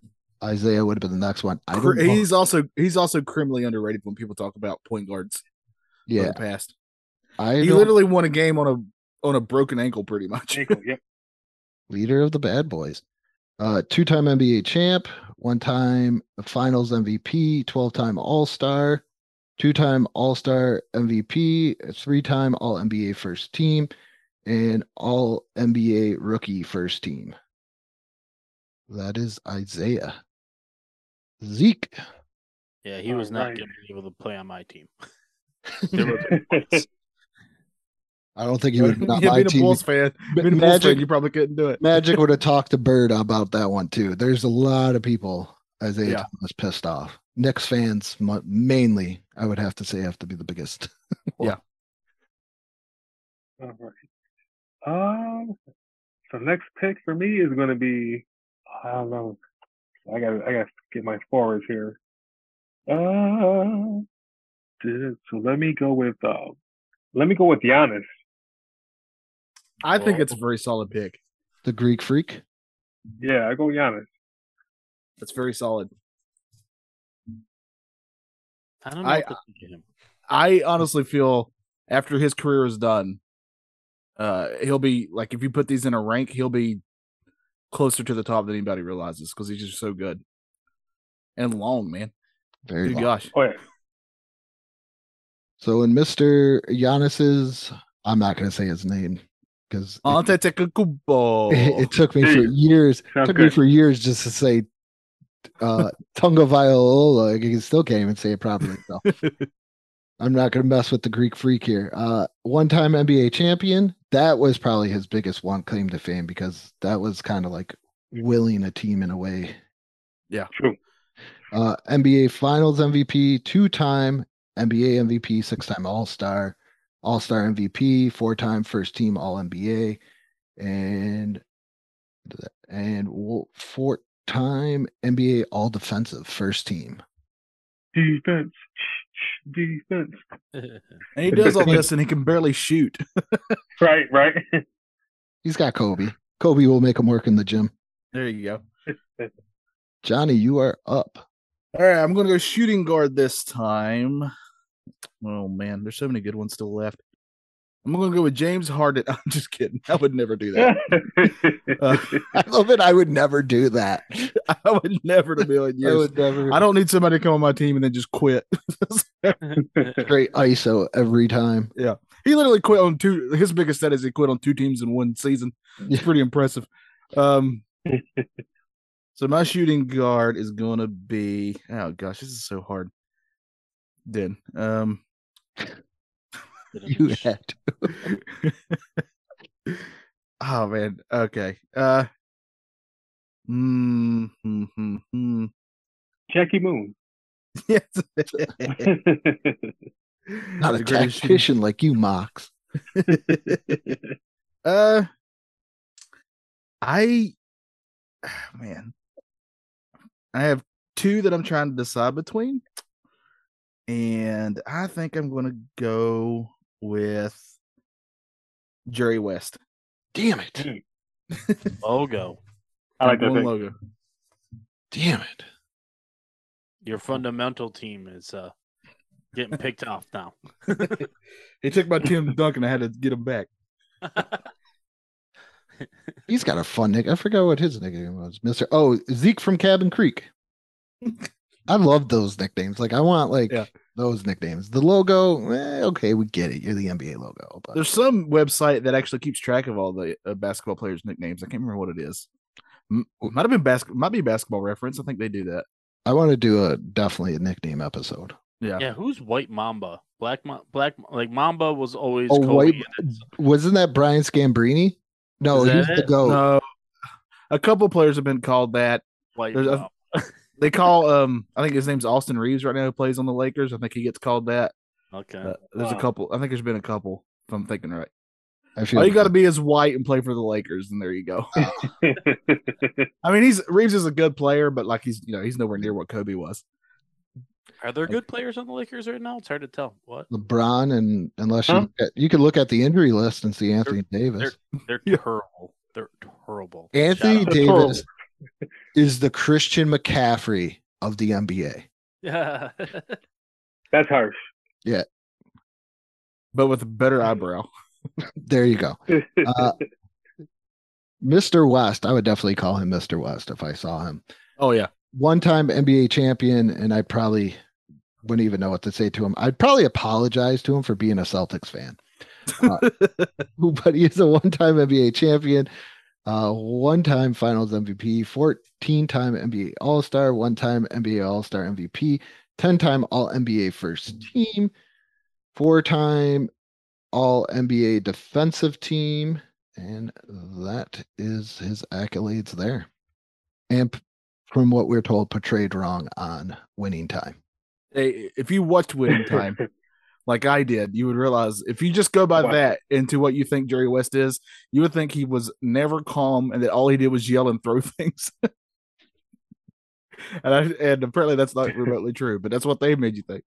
Isiah would have been the next one. I don't know. He's also he's also criminally underrated when people talk about point guards yeah, the past. I He don't- literally won a game on a on a broken ankle, pretty much. Ankle, yep. leader of the bad boys. Uh, two-time NBA champ, one-time Finals MVP, twelve-time All-Star, two-time All-Star MVP, three-time All-NBA First Team, and All-NBA Rookie First Team. That is Isiah. Zeke. Yeah, he was not Alright. going to be able to play on my team. I don't think he would not yeah, my being a team. Bulls fan, Ma- being a Bulls fan, Magic- you probably couldn't do it. Magic would have talked to Bird about that one too. There's a lot of people Isiah Yeah. Thomas pissed off. Knicks fans mainly, I would have to say, have to be the biggest. Yeah. All right. Um, so next pick for me is going to be I don't know. I got I got to get my forwards here. Uh, so let me go with uh, let me go with Giannis. I think it's a very solid pick. The Greek freak. Yeah, I go Giannis. That's very solid. I don't know I- what to think of him. I honestly feel after his career is done, uh, he'll be like if you put these in a rank, he'll be closer to the top than anybody realizes because he's just so good and long, man. Very Good long. gosh, Oh yeah, So in Mr. Giannis's, I'm not going to say his name because it, Antetokounmpo. it took me for years. sounds took me for years just to say uh, Tunga Viola. I still can't even say it properly. So I'm not going to mess with the Greek freak here. Uh, one-time NBA champion. That was probably his biggest one claim to fame because that was kind of like willing a team in a way. Yeah. True. Uh, NBA Finals MVP, two-time NBA MVP, six-time All-Star, All-Star MVP, four-time First-Team All-NBA, and and four-time NBA All-Defensive First Team. Defense, defense. and he does all this and he can barely shoot. Right, right. He's got Kobe. Kobe will make him work in the gym. There you go. Johnny, you are up. All right, I'm going to go shooting guard this time. Oh man, there's so many good ones still left. I'm going to go with James Harden. I'm just kidding. I would never do that. Uh, I love it. I would never do that. I would never in a million I would never. I don't need somebody to come on my team and then just quit. Great ISO every time. Yeah, he literally quit on two. His biggest set is he quit on two teams in one season. It's Yeah. pretty impressive. Um, so my shooting guard is going to be. Oh gosh, this is so hard. Then, um, You had to. oh man, okay. Uh, mm, hmm, hmm, hmm. Jackie Moon. yes. Not a greatest tactician like you, Mox. uh, I, man, I have two that I'm trying to decide between, and I think I'm going to go with Jerry West. Damn it. Logo. I like that thing. logo. Damn it. Your fundamental team is uh getting picked off now. He took my Tim Duncan. I had to get him back. He's got a fun nick. I forgot what his nickname was. Mister. Oh, Zeke from Cabin Creek. I love those nicknames. Like I want like Yeah. those nicknames. The logo, eh, okay, we get it. You're the NBA logo, but There's some website that actually keeps track of all the uh, basketball players' nicknames. I can't remember what it is. M- might have been basket. Might be basketball reference. I think they do that. I want to do a definitely a nickname episode. Yeah. Yeah, who's White Mamba? Black Ma- Black like Mamba was always Oh, Kobe, White- Wasn't that Brian Scalabrine? No, he's the goat. No, a couple players have been called that. White There's a- Mamba. They call um. I think his name's Austin Reaves right now. Who plays on the Lakers. I think he gets called that. Okay. Uh, there's a couple. I think there's been a couple. If I'm thinking right. I feel All you got to be is white and play for the Lakers, and there you go. I mean, he's Reaves is a good player, but like he's you know he's nowhere near what Kobe was. Are there good players on the Lakers right now? It's hard to tell. What? LeBron, and unless Huh? you you could look at the injury list and see Anthony Davis. They're Yeah. terrible. They're terrible. Anthony Shout. Davis is the Christian McCaffrey of the NBA. Yeah. That's harsh. Yeah. But with a better eyebrow. There you go. Uh, Mr. West, I would definitely call him Mr. West if I saw him. Oh yeah, One time NBA champion, and I probably wouldn't even know what to say to him. I'd probably apologize to him for being a Celtics fan. but he is a one-time NBA champion, uh, one-time Finals MVP, 14-time NBA All-Star, one-time NBA All-Star MVP, 10-time All-NBA First Team, four-time All-NBA Defensive Team, and that is his accolades there. And from what we're told, portrayed wrong on Winning Time. Hey, if you watched Winning Time like I did, you would realize if you just go by Wow. that into what you think Jerry West is, you would think he was never calm and that all he did was yell and throw things. and I, and apparently that's not remotely true, but that's what they made you think.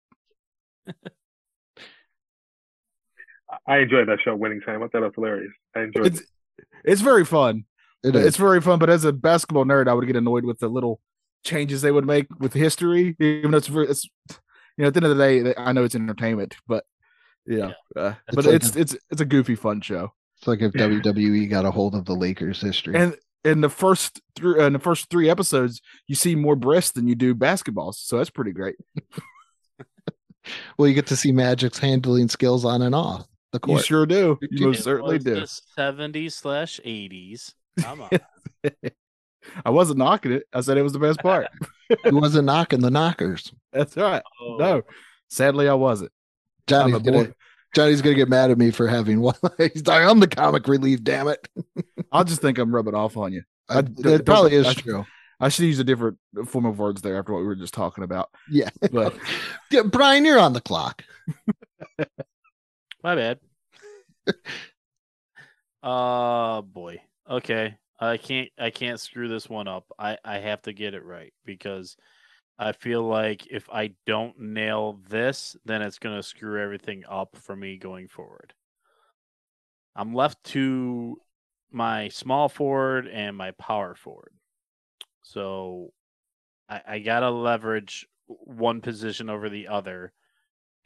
I enjoyed that show, Winning Time. I thought it was hilarious. I enjoyed It's it. it's very fun. It is. It's very fun, but as a basketball nerd, I would get annoyed with the little changes they would make with history. Even though it's, very, it's you know, at the end of the day, I know it's entertainment, but yeah, uh, It's but like it's it's it's a goofy fun show. It's like if WWE got a hold of the Lakers history. And in the first three in the first three episodes, you see more breasts than you do basketballs, so that's pretty great. well, you get to see Magic's handling skills on and off the court. You sure do. You You most certainly do. 70s slash 80s. Come on. I wasn't knocking it. I said it was the best part. he wasn't knocking the knockers. That's right. Oh, No, sadly, I wasn't. Johnny's gonna. Johnny's gonna get mad at me for having one. He's like, I'm the comic relief. Damn it! I'll just think I'm rubbing off on you. I, I- that probably is I- true. I should use a different form of words there after what we were just talking about. Yeah. But yeah, Brian, you're on the clock. My bad. uh boy. Okay. I can't I can't screw this one up. I I have to get it right because I feel like if I don't nail this, then it's going to screw everything up for me going forward. I'm left to my small forward and my power forward. So I, I got to leverage one position over the other.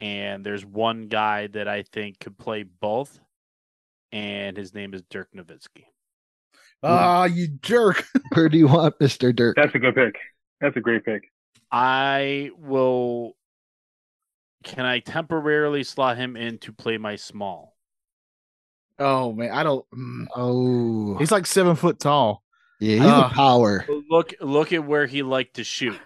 And there's one guy that I think could play both. And his name is Dirk Nowitzki. Ah, you jerk! Where do you want Mister Dirk? That's a good pick. That's a great pick. I will. Can I temporarily slot him in to play my small? Oh man, I don't. mm. Oh, He's like seven foot tall. yeah, he's Ah. a power. Look, look at where he liked to shoot.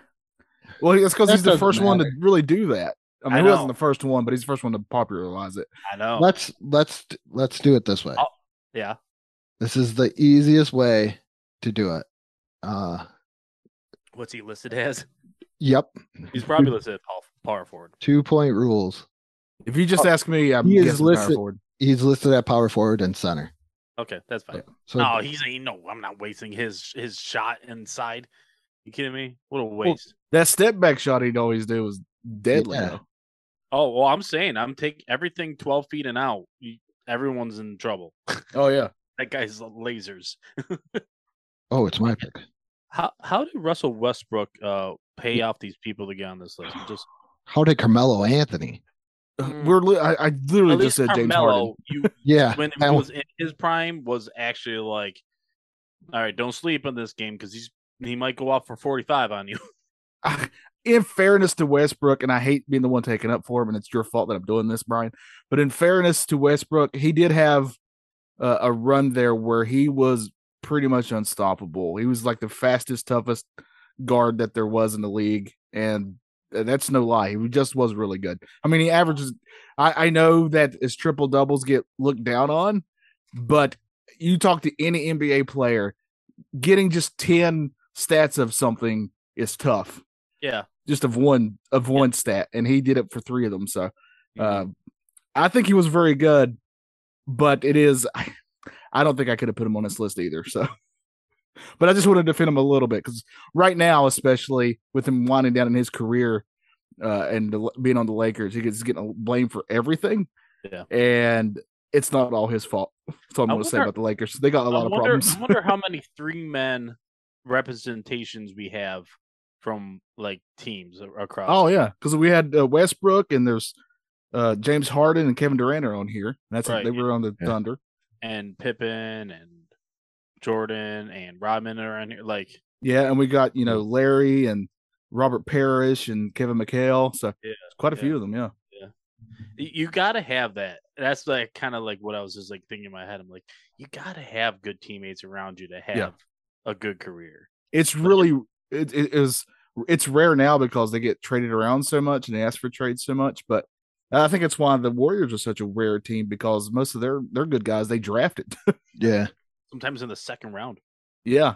Well, that's because That he's the doesn't first one to really do that. I mean, I he wasn't the first one, but he's the first one to popularize it. I know. Let's let's let's do it this way. Oh. yeah. This is the easiest way to do it. Uh, What's he listed as? yep, He's probably listed as power forward. two point rules. If you just ask me, I'm He is guessing power listed- forward. He's listed at power forward and center. Okay, that's fine. So no, he's ain't no. I'm not wasting his his shot inside. You kidding me? What a waste. That step back shot he'd always do was deadly. Yeah. Oh well, I'm saying I'm taking everything 12 feet and out. Everyone's in trouble. Oh yeah. That guy's lasers. oh, it's my pick. How how did Russell Westbrook uh pay off these people to get on this list? Just How did Carmelo Anthony? Mm. We're li- I, I literally at just least said James Harden. You Yeah, when I- he was in his prime was actually like, all right, don't sleep on this game because he's he might go off for forty five on you. in fairness to Westbrook, and I hate being the one taking up for him, and it's your fault that I'm doing this, Brian. But in fairness to Westbrook, he did have uh, a run there where he was pretty much unstoppable. He was like the fastest, toughest guard that there was in the league, and uh, that's no lie. He just was really good. I mean, he averages. I, I know that his triple doubles get looked down on, but you talk to any NBA player, getting just ten stats of something is tough yeah, just of one of one stat, and he did it for three of them. So uh, I think he was very good, but it is I don't think I could have put him on this list either. So, but I just want to defend him a little bit because right now, especially with him winding down in his career uh, and the, being on the Lakers, he gets getting blamed for everything. Yeah. and it's not all his fault. That's all I'm going to say about the Lakers. They got a lot I of wonder, problems. I wonder how many three men representations we have from like teams across. Oh yeah, because we had uh, Westbrook and there's uh, James Harden and Kevin Durant are on here. That's Right, they were on the yeah. Thunder. and Pippen and Jordan and Rodman are on here. Like, Yeah, and we got you know Larry and Robert Parish and Kevin McHale. So Yeah, it's quite a yeah. few of them. Yeah, y- you got to have that. That's like kind of like what I was just like thinking in my head. I'm like, you got to have good teammates around you to have Yeah. a good career. it's really it, it is it's rare now because they get traded around so much and they ask for trades so much. But I think it's why the Warriors are such a rare team because most of their their good guys they drafted. yeah. Sometimes in the second round. yeah,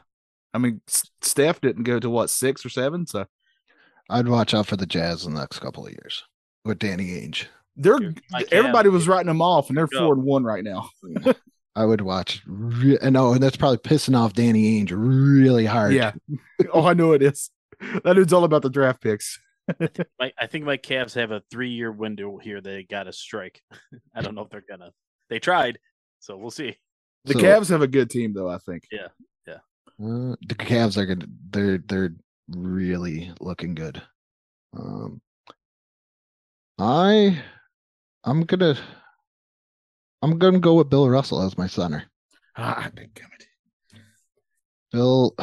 I mean S- Steph didn't go to what six or seven, so I'd watch out for the Jazz in the next couple of years with Danny Ainge. they're everybody was writing them off, and they're Go. four and one right now. I would watch. Re- and oh, and that's probably pissing off Danny Ainge really hard. Yeah. oh, I know it is. That dude's all about the draft picks. My, I think my Cavs have a three year window here. They got to strike. I don't know if they're gonna. They tried, so we'll see. The So- Cavs have a good team, though. I think. Yeah, yeah. Uh, the Cavs are good. They're they're really looking good. Um, I I'm gonna I'm gonna go with Bill Russell as my center. Ah, damn it. Bill,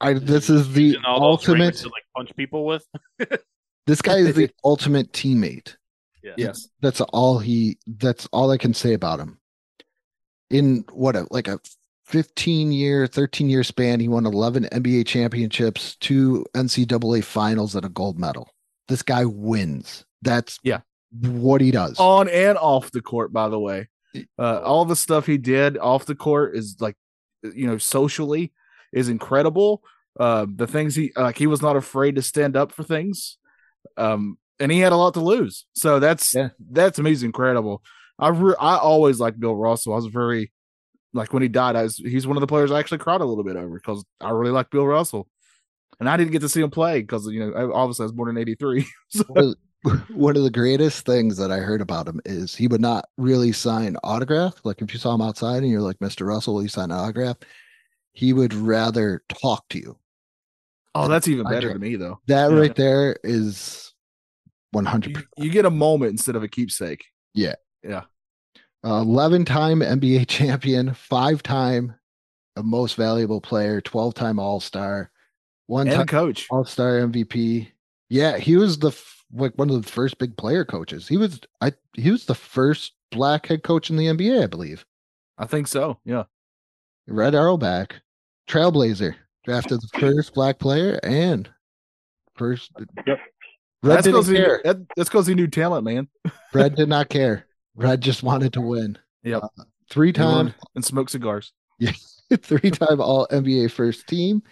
I this is the Using all those rings ultimate. to like punch people with. This guy is the ultimate teammate. Yeah. Yes. That's all he. That's all I can say about him. In what a like a 15 year, 13 year span, he won 11 NBA championships, two NCAA finals, and a gold medal. This guy wins. That's Yeah. what he does. On and off the court, by the way. Uh, all the stuff he did off the court is like, you know, socially is incredible. Uh, the things he like, he was not afraid to stand up for things. Um, and he had a lot to lose. So that's Yeah. that's amazing, incredible. I re- I always liked Bill Russell. I was very like when he died. I was he's one of the players I actually cried a little bit over because I really like Bill Russell, and I didn't get to see him play because you know I, obviously I was born in '83. So one of- one of the greatest things that I heard about him is he would not really sign autograph. Like if you saw him outside and you're like, Mr. Russell, will you sign an autograph? He would rather talk to you. oh, that's even better to me though. That Yeah. right there is 100. You, you get a moment instead of a keepsake. Yeah. Yeah. Uh, 11 time NBA champion, five time most valuable player, 12 time All Star, one time coach. All Star MVP. Yeah, he was the f- like one of the first big player coaches. He was I he was the first black head coach in the NBA, I believe. I think so. Yeah. Red Auerbach, Trailblazer, drafted the first black player and first. Yep. Red That's because he, that, that's because he knew talent, man. Red did not care. Red just wanted to win. Yep. Uh, three time and smoke cigars. Yeah. three time all NBA first team,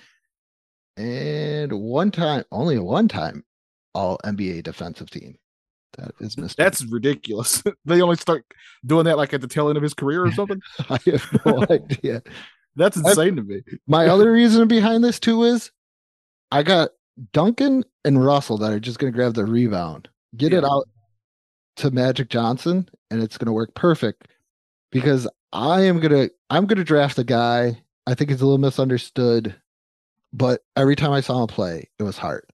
and one time, only one time all NBA defensive team. That is Mr. That's ridiculous. they only start doing that like at the tail end of his career or something. I have no idea. That's insane to me. My other reason behind this too is I got Duncan and Russell that are just going to grab the rebound, get it out to Magic Johnson, and it's going to work perfect because I am gonna I'm gonna draft a guy I think he's a little misunderstood but every time I saw him play, it was hard.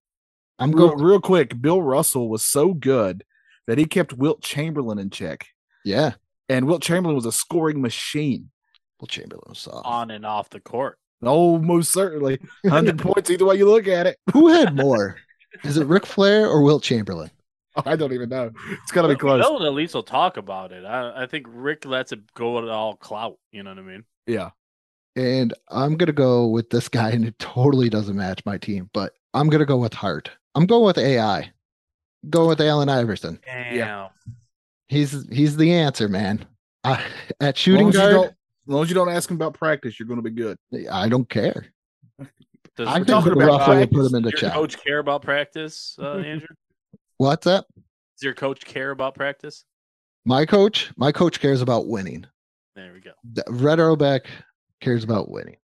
I'm real, going. real quick. Bill Russell was so good that he kept Wilt Chamberlain in check, Yeah, and Wilt Chamberlain was a scoring machine. Well, Chamberlain was soft. on and off the court. Oh, most certainly, hundred points either way you look at it. Who had more? Is it Ric Flair or Wilt Chamberlain? I don't even know. It's got to be close. Bill at least will talk about it. I, I think Ric lets it go at all clout. You know what I mean? Yeah, And I'm gonna go with this guy, and it totally doesn't match my team, but I'm gonna go with Hart. I'm going with AI. Going with Allen Iverson. Damn. He's he's the answer, man. I, at shooting long as, you don't, guard, as long as you don't ask him about practice, you're going to be good. I don't care. Does I We're think talking about will practice. put him in the Does your chat. coach care about practice, uh, Andrew? What's that? Does your coach care about practice? My coach, my coach cares about winning. There we go. Red Auerbach cares about winning.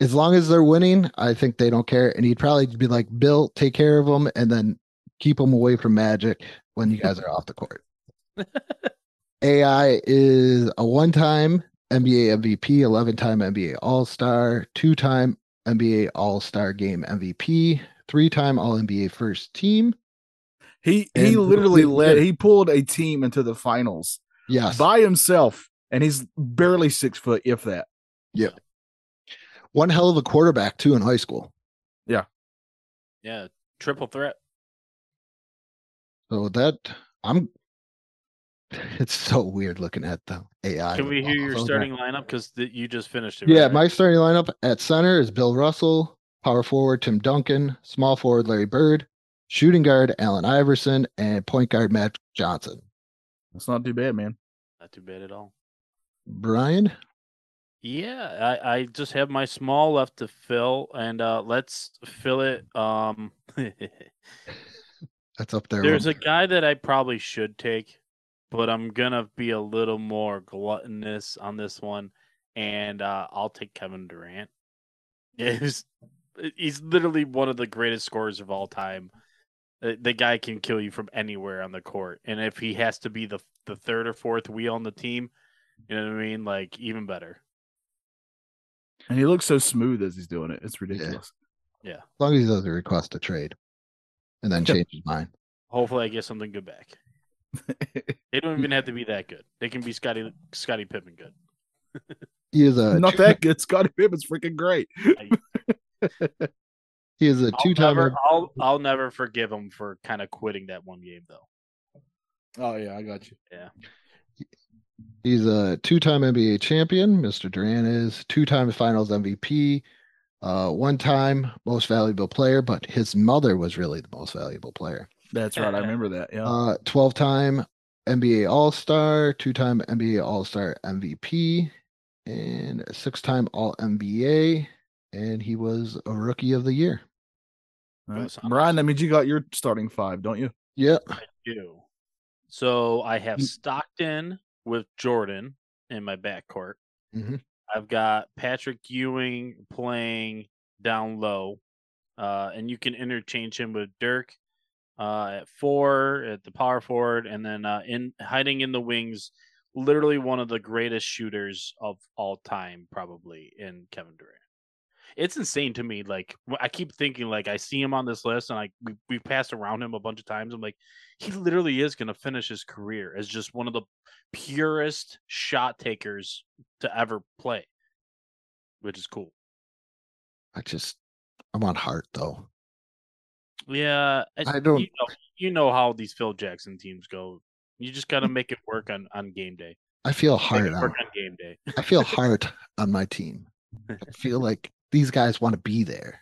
As long as they're winning, I think they don't care. And he'd probably be like, Bill, take care of them and then keep them away from magic when you guys are off the court. AI is a one time NBA MVP, 11 time NBA All Star, two time NBA All Star Game MVP, three time All NBA First Team. He And he literally he led. He pulled a team into the finals Yes. by himself, and he's barely six foot, if that. Yeah. One hell of a quarterback, too, in high school. Yeah. Yeah, triple threat. So that I'm. It's so weird looking at the AI. Can we hear your starting guys. lineup? Because you just finished it. Yeah, right? my starting lineup at center is Bill Russell, power forward Tim Duncan, small forward Larry Bird, shooting guard Allen Iverson, and point guard Matt Johnson. That's not too bad, man. not too bad at all. Brian, Yeah, I, I just have my small left to fill, and uh, let's fill it. Um, that's up there. there's a guy that I probably should take, but I'm gonna be a little more gluttonous on this one, and uh, I'll take Kevin Durant. Yeah, he's he's literally one of the greatest scorers of all time. Uh, The guy can kill you from anywhere on the court, and if he has to be the the third or fourth wheel on the team, you know what I mean? Like even better. And he looks so smooth as he's doing it. It's ridiculous. Yeah. As long as he doesn't request a trade, and then Yeah. change his mind. Hopefully, I get something good back. They don't even have to be that good. They can be Scottie Scottie Pippen good. He is a not that good. Scottie Pippen's freaking great. he is a I'll two-time. I'll I'll never forgive him for kind of quitting that one game though. Oh yeah, I got you. Yeah. He's a two-time NBA champion. Mr. Durant is two-time Finals MVP, uh, one-time Most Valuable Player, but his mother was really the most valuable player. That's right. I remember that. Yeah. Uh, 12-time NBA All-Star, two-time NBA All-Star MVP, and six-time All-NBA, and he was a Rookie of the Year. All right. Brian, that means you got your starting five, don't you? Yep. do. So I have Mm. Stockton with Jordan in my backcourt. Mhm. I've got Patrick Ewing playing down low, uh, and you can interchange him with Dirk uh, at four at the power forward, and then uh, in hiding in the wings, literally one of the greatest shooters of all time, probably in Kevin Durant. It's insane to me. Like I keep thinking, like I see him on this list, and I we we passed around him a bunch of times. I'm like, he literally is going to finish his career as just one of the purest shot takers to ever play, which is cool. I just, I'm on heart though. Yeah, I don't- You know, you know how these Phil Jackson teams go. You just got to make it work on on game day. I feel hard on on game day. I feel hard on my team. I feel like these guys want to be there.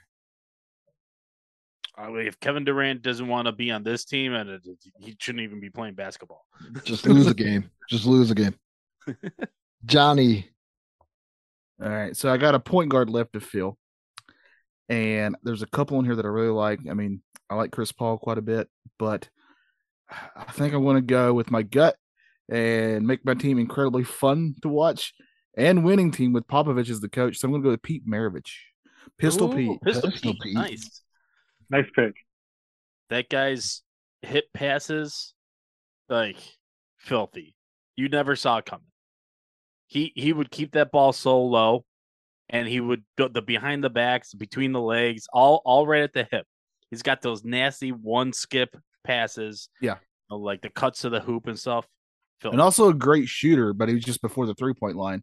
I mean, if Kevin Durant doesn't want to be on this team, and it, it- he shouldn't even be playing basketball. Just lose a game. Just lose a game. Johnny, All right. So I got a point guard left to fill. And there's a couple in here that I really like. I mean, I like Chris Paul quite a bit, but I think I want to go with my gut and make my team incredibly fun to watch and winning team with Popovich as the coach. So I'm going to go with Pete Maravich. Pistol Ooh, Pete. Pistol, Pistol Pete. Pete. Nice. Nice pick. That guy's hit passes like filthy. You never saw it coming. He he would keep that ball so low and he would do the behind the backs, between the legs, all all right at the hip. He's got those nasty one skip passes. Yeah. you know, like the cuts to the hoop and stuff. Phil, and also a great shooter, but he was just before the three point line.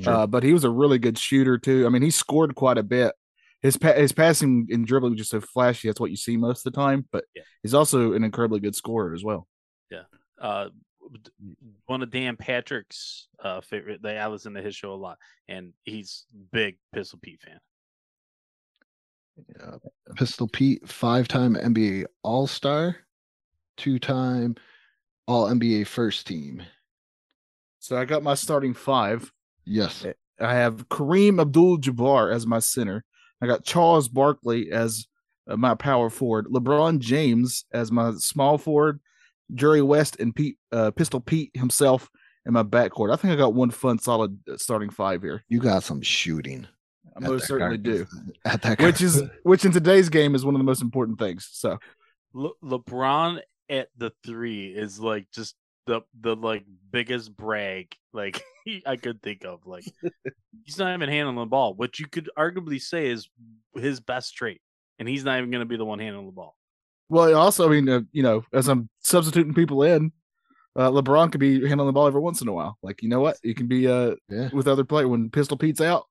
Sure. Uh, but he was a really good shooter too. I mean, he scored quite a bit. His pa- his passing and dribbling was just so flashy. That's what you see most of the time. But Yeah. he's also an incredibly good scorer as well. Yeah. Uh, d- one of Dan Patrick's uh favorite. They I listen to his show a lot, and he's big Pistol Pete fan. Yeah. Pistol Pete, five time NBA All Star, two time All NBA first team. So I got my starting five. Yes. I have Kareem Abdul Jabbar as my center. I got Charles Barkley as uh, my power forward. LeBron James as my small forward. Jerry West and Pete uh, Pistol Pete himself in my backcourt. I think I got one fun, solid uh, starting five here. You got some shooting. I at most certainly guard- do. At that Which is which in today's game is one of the most important things. So Le- LeBron at the three is like just the the like biggest brag like I could think of. Like he's not even handling the ball, which you could arguably say is his best trait, and he's not even going to be the one handling the ball. Well, also I mean, uh, you know, as I'm substituting people in, uh, LeBron could be handling the ball every once in a while. Like you know what, you can be uh Yeah. with other players when Pistol Pete's out.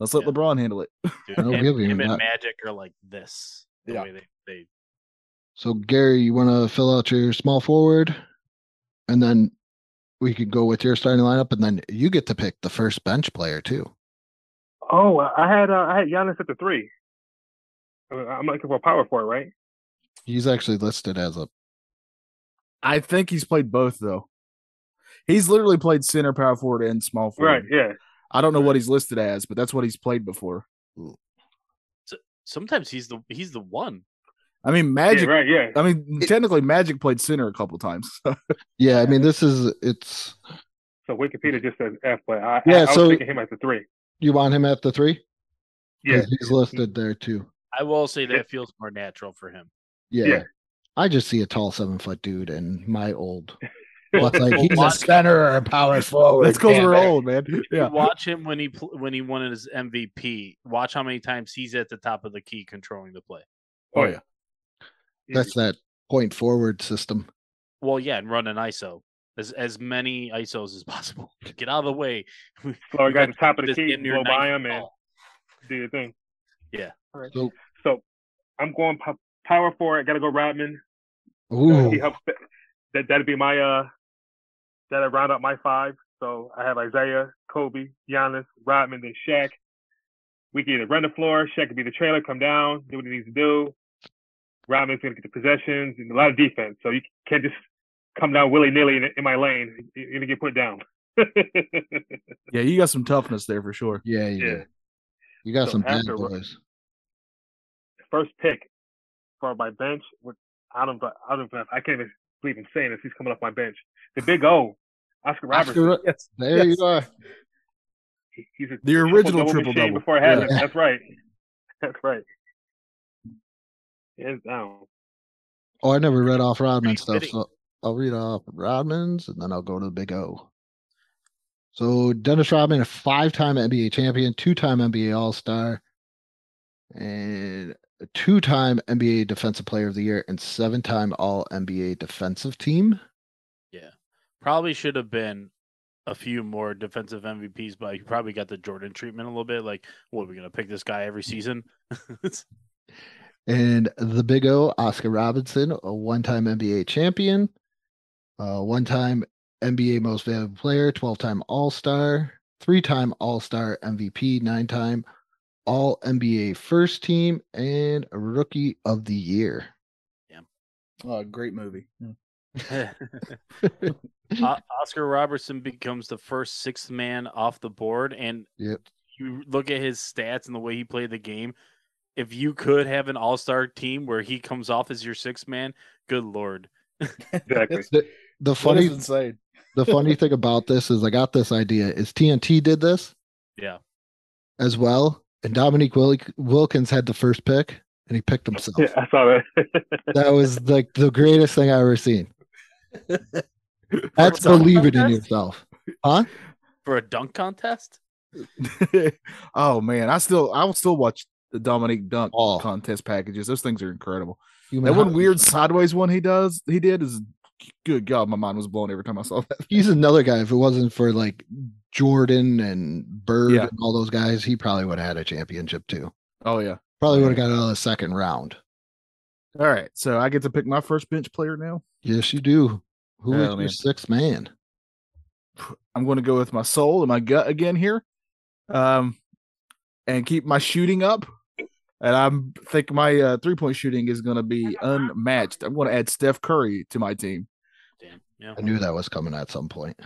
Let's let Yeah. LeBron handle it. Dude, him, give him and that. Magic are like this. The Yeah. way they, they So Gary, you want to fill out your small forward, and then we could go with your starting lineup, and then you get to pick the first bench player too. Oh, I had uh, I had Giannis at the three. Uh, I'm looking for a power forward, right? He's actually listed as a I think he's played both though. He's literally played center, power forward, and small forward. Right. Yeah. I don't know what he's listed as, but that's what he's played before. sometimes he's the he's the one. I mean, Yeah. Magic. Right. Yeah. I mean, technically, Magic played center a couple times. yeah. I mean, this is it's. So Wikipedia just says F, but I, Yeah, I, I was so- thinking him at the three. You want him at the three? Yeah. he's listed there too. I will say Yeah. that feels more natural for him. Yeah. Yeah. I just see a tall seven foot dude and my old. What's like Well, he's a watch- center or a power forward. That's because Damn we're old, man. Yeah. watch him when he when he won his MVP. Watch how many times he's at the top of the key controlling the play. Oh yeah. That's that point forward system. Well, yeah, and run an ISO as as many ISOs as possible. Get out of the way. Slow a guy at the top of the Just key, getting your blow by him, and do your thing. Yeah. All right. So- So I'm going po- power forward. Got to go Rodman. Uh, Ooh, he helps. That that'd be my uh. That'd round up my five. So I have Isiah, Kobe, Giannis, Rodman, then Shaq. We can either run the floor. Shaq can be the trailer, come down, do what he needs to do. Rodman's gonna get the possessions and a lot of defense. So you can't just come down willy nilly in, in my lane. You're gonna get put down. Yeah, you got some toughness there for sure. yeah, yeah. yeah. You got So some bad boys. first pick for my bench. Which I don't, I don't, I can't even believe I'm saying this. He's coming off my bench. The big O, Oscar Robertson. Oscar- Yes. There Yes. you are. He- He's a The original triple-double triple double. before I had Yeah. him. That's right. That's right. Hands down. Oh, I never read off Rodman's Pretty stuff, fitting. so I'll read off Rodman's and then I'll go to the big O. So Dennis Rodman, a five-time NBA champion, two-time NBA All-Star, and a two-time NBA Defensive Player of the Year, and seven-time All NBA Defensive Team. Yeah. Probably should have been a few more defensive MVPs, but you probably got the Jordan treatment a little bit. Like, what are we gonna pick this guy every season? And the Big O, Oscar Robinson, a one-time NBA champion, uh, one-time NBA Most Valuable Player, twelve-time All-Star, three-time All-Star MVP, nine-time All NBA First Team, and a Rookie of the Year. Yeah. Oh, great movie. Hmm. O- Oscar Robertson becomes the first sixth man off the board, and Yep. you look at his stats and the way he played the game. If you could have an all star team where he comes off as your sixth man, good lord. Exactly. The, the funny, insane. the funny thing about this is, I got this idea. Is TNT did this Yeah. as well, and Dominique Wil- Wilkins had the first pick, and he picked himself. Yeah, I saw that. That was like the greatest thing I ever seen. That's For a believe it in yourself, huh? For a dunk contest? oh man, I still I will still watch the Dominique Dunk Oh. contest packages. Those things are incredible. Human that one weird sideways one he does he did is good god, my mind was blown every time I saw that. He's another guy. If it wasn't for like Jordan and Bird Yeah. and all those guys, he probably would have had a championship too. Oh yeah. Probably would have got out of the second round. All right. So I get to pick my first bench player now. Yes, you do. Who is Oh, your man. sixth man? I'm going to go with my soul and my gut again here, um, and keep my shooting up. And I'm think my uh, three point shooting is going to be unmatched. I'm going to add Steph Curry to my team. Damn. Yeah. I knew that was coming at some point.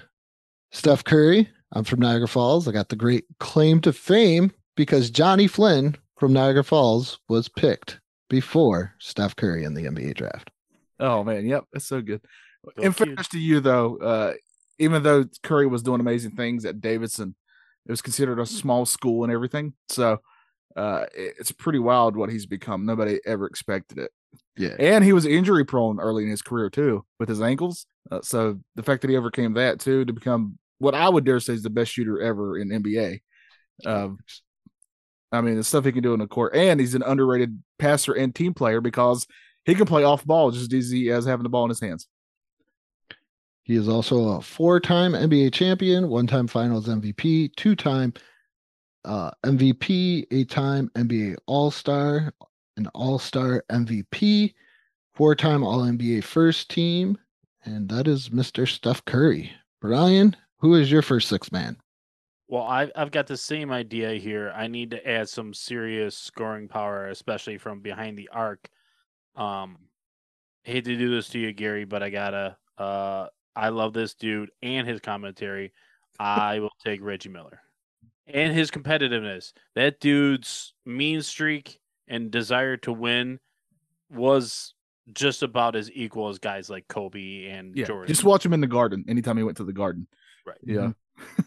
Steph Curry. I'm from Niagara Falls. I got the great claim to fame because Jonny Flynn from Niagara Falls was picked before Steph Curry in the NBA draft. Oh man, yep, that's so good. Go In Cute. fairness to you, though, uh, even though Curry was doing amazing things at Davidson, it was considered a small school and everything. So uh, it- it's pretty wild what he's become. Nobody ever expected it. Yeah. And he was injury prone early in his career too, with his ankles. Uh, so the fact that he overcame that too to become what I would dare say is the best shooter ever in NBA. Um, I mean, the stuff he can do in the court, and he's an underrated passer and team player because he can play off ball just as easy as having the ball in his hands. He is also a four-time NBA champion, one-time Finals MVP, two-time uh, MVP, eight-time NBA All-Star, an All-Star MVP, four-time All-NBA First Team, and that is Mr. Steph Curry. Brian, who is your first six man? Well, I've I've got the same idea here. I need to add some serious scoring power, especially from behind the arc. Um, hate to do this to you, Gary, but I gotta. Uh, I love this dude and his commentary. I will take Reggie Miller and his competitiveness. That dude's mean streak and desire to win was just about as equal as guys like Kobe and Yeah, Jordan. just watch him in the garden anytime he went to the garden. Right. Yeah.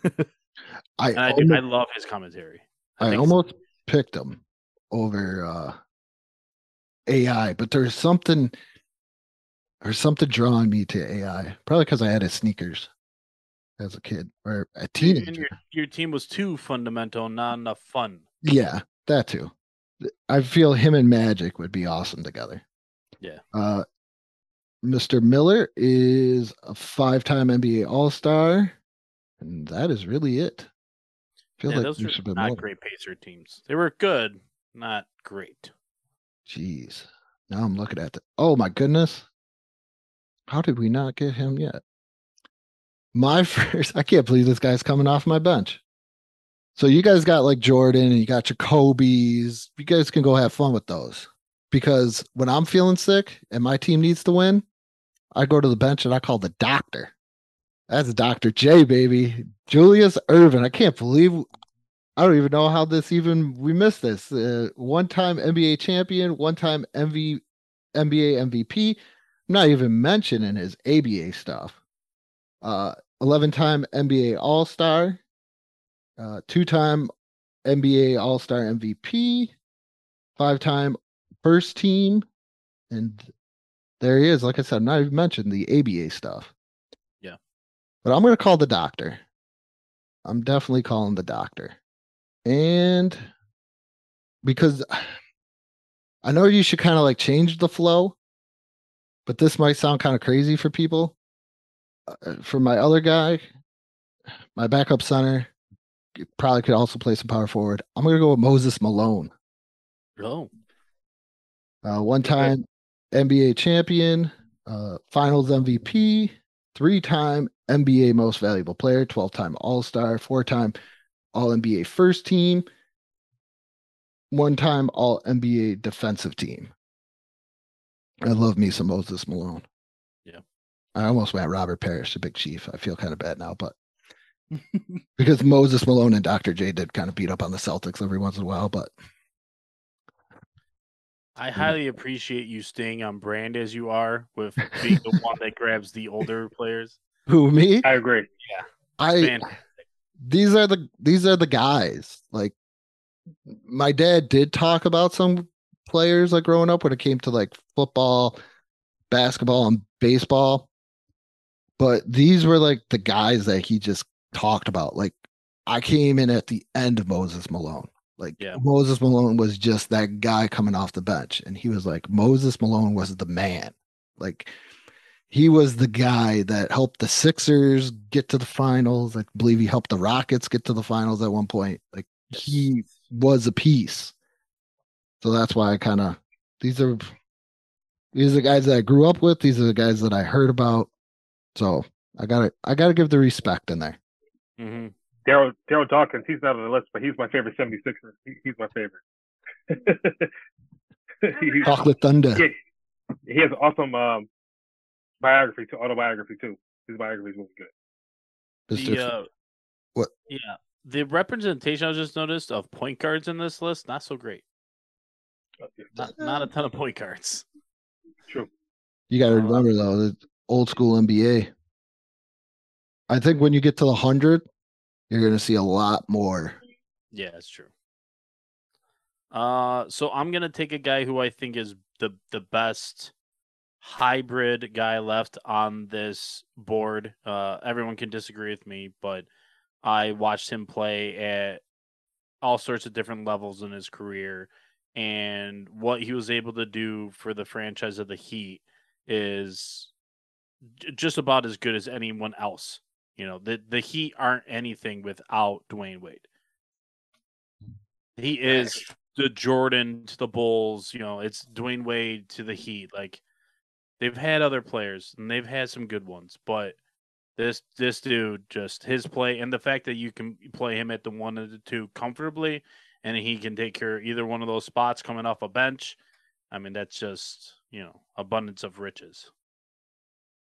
I I, do, I love his commentary. I, think almost picked him over uh, AI, but there's something there's something drawing me to AI. Probably because I had his sneakers as a kid or a And teenager. your, your team was too fundamental, not enough fun. Yeah, that too. I feel him and Magic would be awesome together. Yeah. Uh, Mr. Miller is a five-time NBA All-Star, and that is really it. I feel Yeah, like those were not more. great Pacer teams. They were good, not great. Jeez. Now I'm looking at the. Oh my goodness. How did we not get him yet? My first. I can't believe this guy's coming off my bench. So you guys got like Jordan and you got your Kobe's. You guys can go have fun with those. Because when I'm feeling sick and my team needs to win, I go to the bench and I call the doctor. That's Dr. J, baby. Julius Erving. I can't believe I don't even know how this even we missed this. Uh, one time NBA champion, one time MV, NBA MVP. I'm not even mentioning his ABA stuff. Uh, 11 time NBA All Star, uh, two time NBA All Star MVP, five time first team. And there he is. Like I said, I'm not even mentioning the ABA stuff. But I'm going to call the doctor. I'm definitely calling the doctor. And because I know you should kind of like change the flow, but this might sound kind of crazy for people. Uh, for my other guy, my backup center, probably could also play some power forward. I'm going to go with Moses Malone. Oh, Uh, one time NBA champion, uh, finals MVP, three time NBA most valuable player, 12 time All Star, four time All NBA first team, one time All NBA defensive team. I love me some Moses Malone. Yeah. I almost went Robert Parish, the big chief. I feel kind of bad now, but because Moses Malone and Dr. J did kind of beat up on the Celtics every once in a while, but I highly appreciate you staying on brand as you are with being the one that grabs the older players. who me? I agree. Yeah. I Fantastic. these are the these are the guys. Like my dad did talk about some players like growing up when it came to like football, basketball, and baseball. But these were like the guys that he just talked about. Like I came in at the end of Moses Malone. Like Yeah. Moses Malone was just that guy coming off the bench, and he was like Moses Malone was the man. Like he was the guy that helped the Sixers get to the finals. I believe he helped the Rockets get to the finals at one point. Like he was a piece. So that's why I kind of these are these are the guys that I grew up with. These are the guys that I heard about. So I gotta I gotta give the respect in there. Mm-hmm. Darryl Darryl Dawkins, he's not on the list, but he's my favorite 76er. He, he's my favorite. Chocolate Thunder. he, he has awesome um, biography too, autobiography too. His biography is really good. Mr. The, uh, What? Yeah, the representation I just noticed of point guards in this list not so great. Oh. Not not a ton of point guards. True. You got to remember though, the old school NBA. I think when you get to the hundred, you're going to see a lot more. Yeah, that's true. Uh, so I'm gonna take a guy who I think is the the best hybrid guy left on this board. Uh, everyone can disagree with me, but I watched him play at all sorts of different levels in his career, and what he was able to do for the franchise of the Heat is just about as good as anyone else. You know, the the Heat aren't anything without Dwyane Wade. He is the Jordan to the Bulls. You know, it's Dwyane Wade to the Heat. Like they've had other players and they've had some good ones, but this this dude just his play and the fact that you can play him at the one and the two comfortably, and he can take care of either one of those spots coming off a bench. I mean, that's just you know abundance of riches.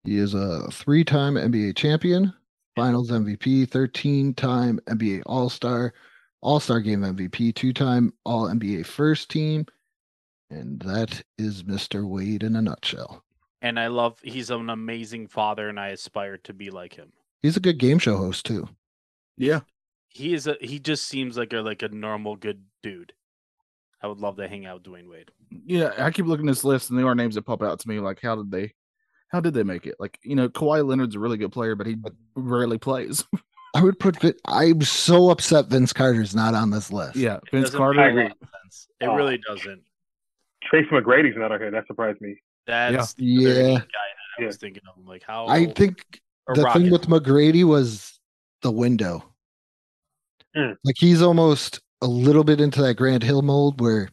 He is a three-time NBA champion, Finals MVP, 13-time NBA All-Star, All-Star Game MVP, two-time All NBA First Team, and that is Mr. Wade in a nutshell. And I love he's an amazing father, and I aspire to be like him. He's a good game show host too. Yeah. He is a he just seems like a like a normal good dude. I would love to hang out with Dwyane Wade. Yeah. I keep looking at this list and there are names that pop out to me. Like, how did they how did they make it? Like, you know, Kawhi Leonard's a really good player, but he rarely plays. I would put. I'm so upset Vince Carter's not on this list. yeah. Vince Carter. make agree. lot of sense. It Uh, really doesn't. Tracy McGrady's not okay. That surprised me. That's the Yeah. guy that I Yeah. was thinking of. Like how I think or the thing with McGrady was the window. Mm. Like he's almost a little bit into that Grant Hill mold where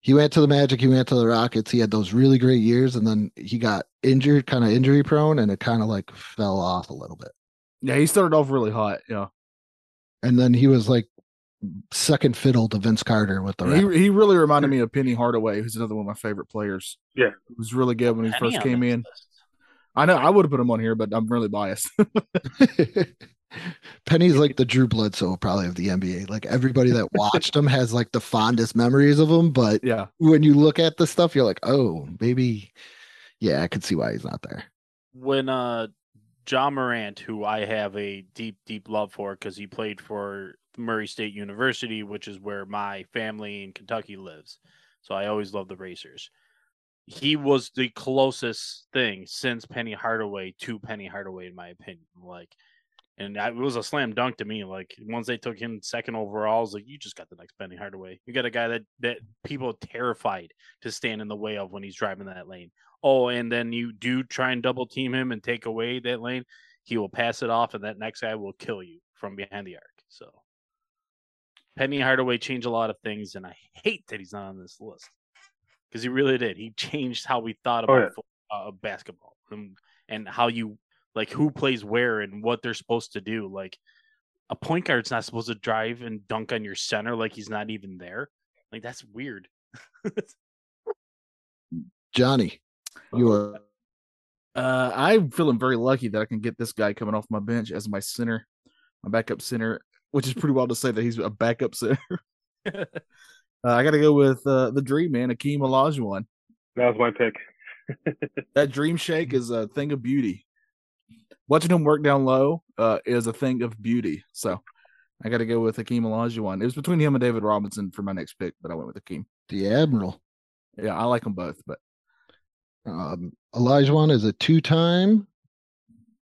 he went to the Magic, he went to the Rockets, he had those really great years, and then he got injured, kind of injury prone, and it kind of like fell off a little bit. Yeah, he started off really hot. Yeah. And then he was like second fiddle to Vince Carter with the He he really reminded me of Penny Hardaway, who's another one of my favorite players. Yeah. He was really good when he Penny first came in. list. I know I would have put him on here, but I'm really biased. Penny's like the Drew Bledsoe probably of the NBA. Like everybody that watched him has like the fondest memories of him, but yeah. when you look at the stuff, you're like, oh, maybe, yeah, I could see why he's not there. when uh Ja Morant, who I have a deep, deep love for because he played for Murray State University, which is where my family in Kentucky lives. So I always love the Racers. He was the closest thing since Penny Hardaway to Penny Hardaway, in my opinion. Like, and it was a slam dunk to me. Like once they took him second overall, I was like, you just got the next Penny Hardaway. You got a guy that that people are terrified to stand in the way of when he's driving that lane. Oh, and then you do try and double team him and take away that lane, he will pass it off, and that next guy will kill you from behind the arc. So Penny Hardaway changed a lot of things, and I hate that he's not on this list because he really did. He changed how we thought Oh, about yeah. fo- uh, basketball and, and how you like who plays where and what they're supposed to do. Like a point guard's not supposed to drive and dunk on your center like he's not even there. Like that's weird. Johnny, you are Uh, I'm feeling very lucky that I can get this guy coming off my bench as my center, my backup center, which is pretty wild to say that he's a backup center. uh, I got to go with uh, the dream man, Akeem Olajuwon. That was my pick. That dream shake is a thing of beauty. Watching him work down low uh, is a thing of beauty. So I got to go with Akeem Olajuwon. It was between him and David Robinson for my next pick, but I went with Akeem. the Admiral. Yeah, I like them both, but Um, Elijah is a two time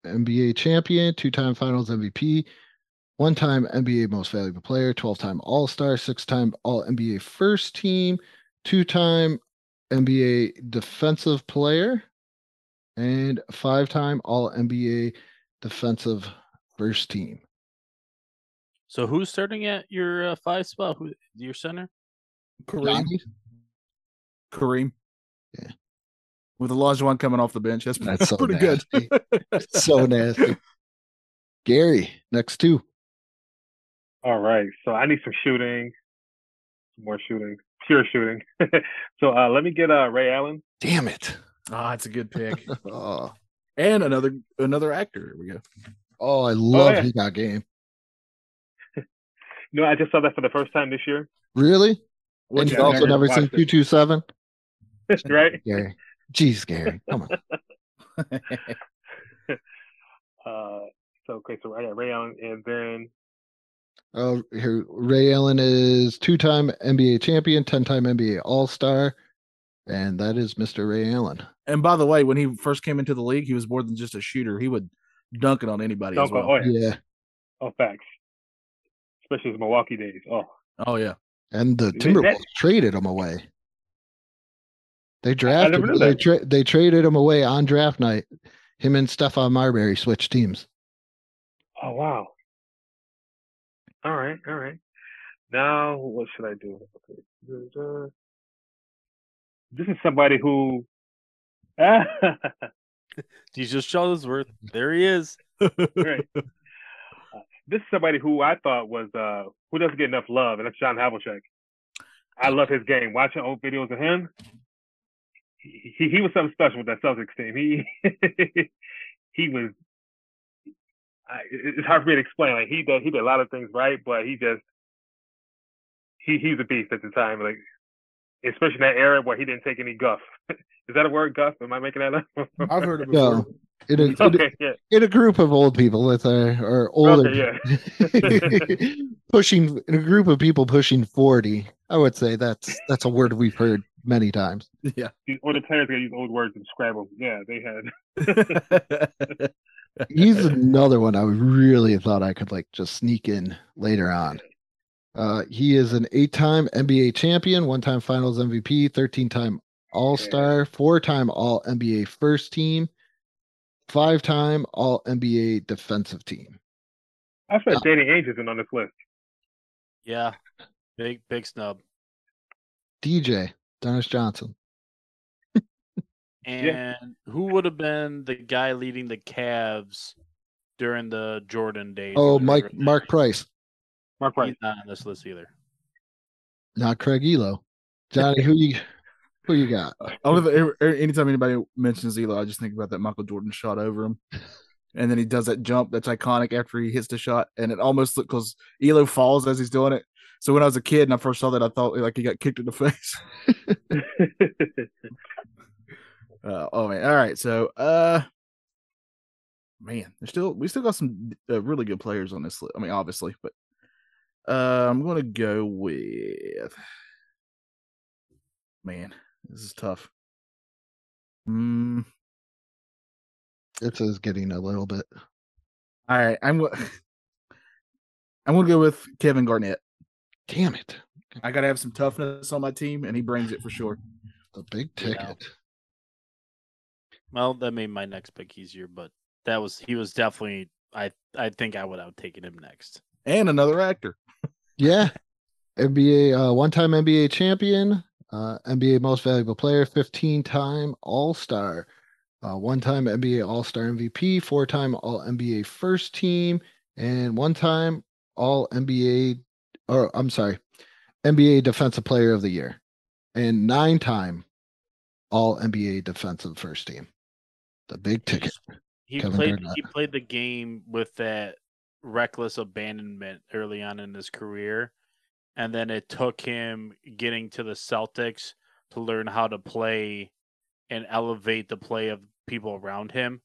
NBA champion, two time finals MVP, one time NBA Most Valuable Player, 12 time All Star, six time All NBA First Team, two time NBA Defensive Player, and five time All NBA Defensive First Team. So who's starting at your uh, five spot? Who your center? Kareem. Johnny? Kareem. Yeah. With Elijah coming off the bench. That's, That's so pretty nasty. good. So nasty. Gary, next two. All right. So I need some shooting, some more shooting, pure shooting. so uh, let me get uh, Ray Allen. Damn it. Ah, it's a good pick. Oh, and another another actor. Here we go. oh I love yeah. he got game. You know, I just saw that for the first time this year. Really? What'd and you you I've also think? never never seen watched it. 227? right? Gary. Jeez, Gary. Come on. Uh, so okay, so I got Ray Allen, and then Oh, here Ray Allen is two-time NBA champion, 10-time NBA All-Star, and that is Mr. Ray Allen. And by the way, when he first came into the league, he was more than just a shooter. He would dunk it on anybody Dunk as well. on- oh yeah, Yeah, oh facts, especially his Milwaukee days. Oh, Oh yeah. and the That- Timberwolves traded him away. They drafted. never knew They that. tra- they traded him away on draft night. Him and Stephon Marbury switched teams. oh wow. All right, all right. Now what should I do? Okay. This is somebody who. Jesus Shuttlesworth. There he is. Right. Uh, this is somebody who I thought was uh who doesn't get enough love, and that's John Havlicek. I love his game. Watching old videos of him, he he, he was something special with that Celtics team. He he was. I, it's hard for me to explain. Like he did, he did a lot of things right, but he just he he's a beast at the time. Like especially in that era where he didn't take any guff. Is that a word, guff? Am I making that up? I've heard it No. before. In a, in, a, okay, yeah. in a group of old people that are, are older, Okay, yeah. pushing in a group of people pushing forty, I would say that's that's a word we've heard many times. Yeah. These older players gotta use old words in Scrabble. Yeah, they had. He's another one I really thought I could like just sneak in later on. Uh, he is an eight-time NBA champion, one-time Finals MVP, thirteen-time All-Star, four-time All NBA First Team, five-time All NBA Defensive Team. I said. Danny Ainge isn't on this list. Yeah. Big big snub. DJ Dennis Johnson. And Yeah. who would have been the guy leading the Cavs during the Jordan days? Oh, whatever? Mike Mark Price, Mark Price. He's not on this list either. not Craig Ehlo. Johnny, who you who you got? Only the- er, anytime anybody mentions Ehlo, I just think about that Michael Jordan shot over him. And then he does that jump that's iconic after he hits the shot. And it almost looks because Ehlo falls as he's doing it. So when I was a kid and I first saw that, I thought like he got kicked in the face. Uh, oh man. All right. So uh man, there's still we still got some uh, really good players on this list. I mean, obviously, but uh I'm gonna go with man, this is tough. Mm, This is getting a little bit. all right, I'm I'm gonna go with Kevin Garnett. Damn it! I gotta have some toughness on my team, and he brings it for sure. The big ticket. Well, that made my next pick easier, but that was he was definitely I I think I would have taken him next. And another actor. Yeah. NBA uh one-time NBA champion, uh NBA most valuable player, 15-time All-Star, uh one-time NBA All-Star MVP, four-time All NBA first team, and one-time All NBA or I'm sorry, NBA defensive player of the year, and nine-time All NBA defensive first team. The big ticket. He Kevin played Garnett. he played the game with that reckless abandonment early on in his career. And then it took him getting to the Celtics to learn how to play and elevate the play of people around him.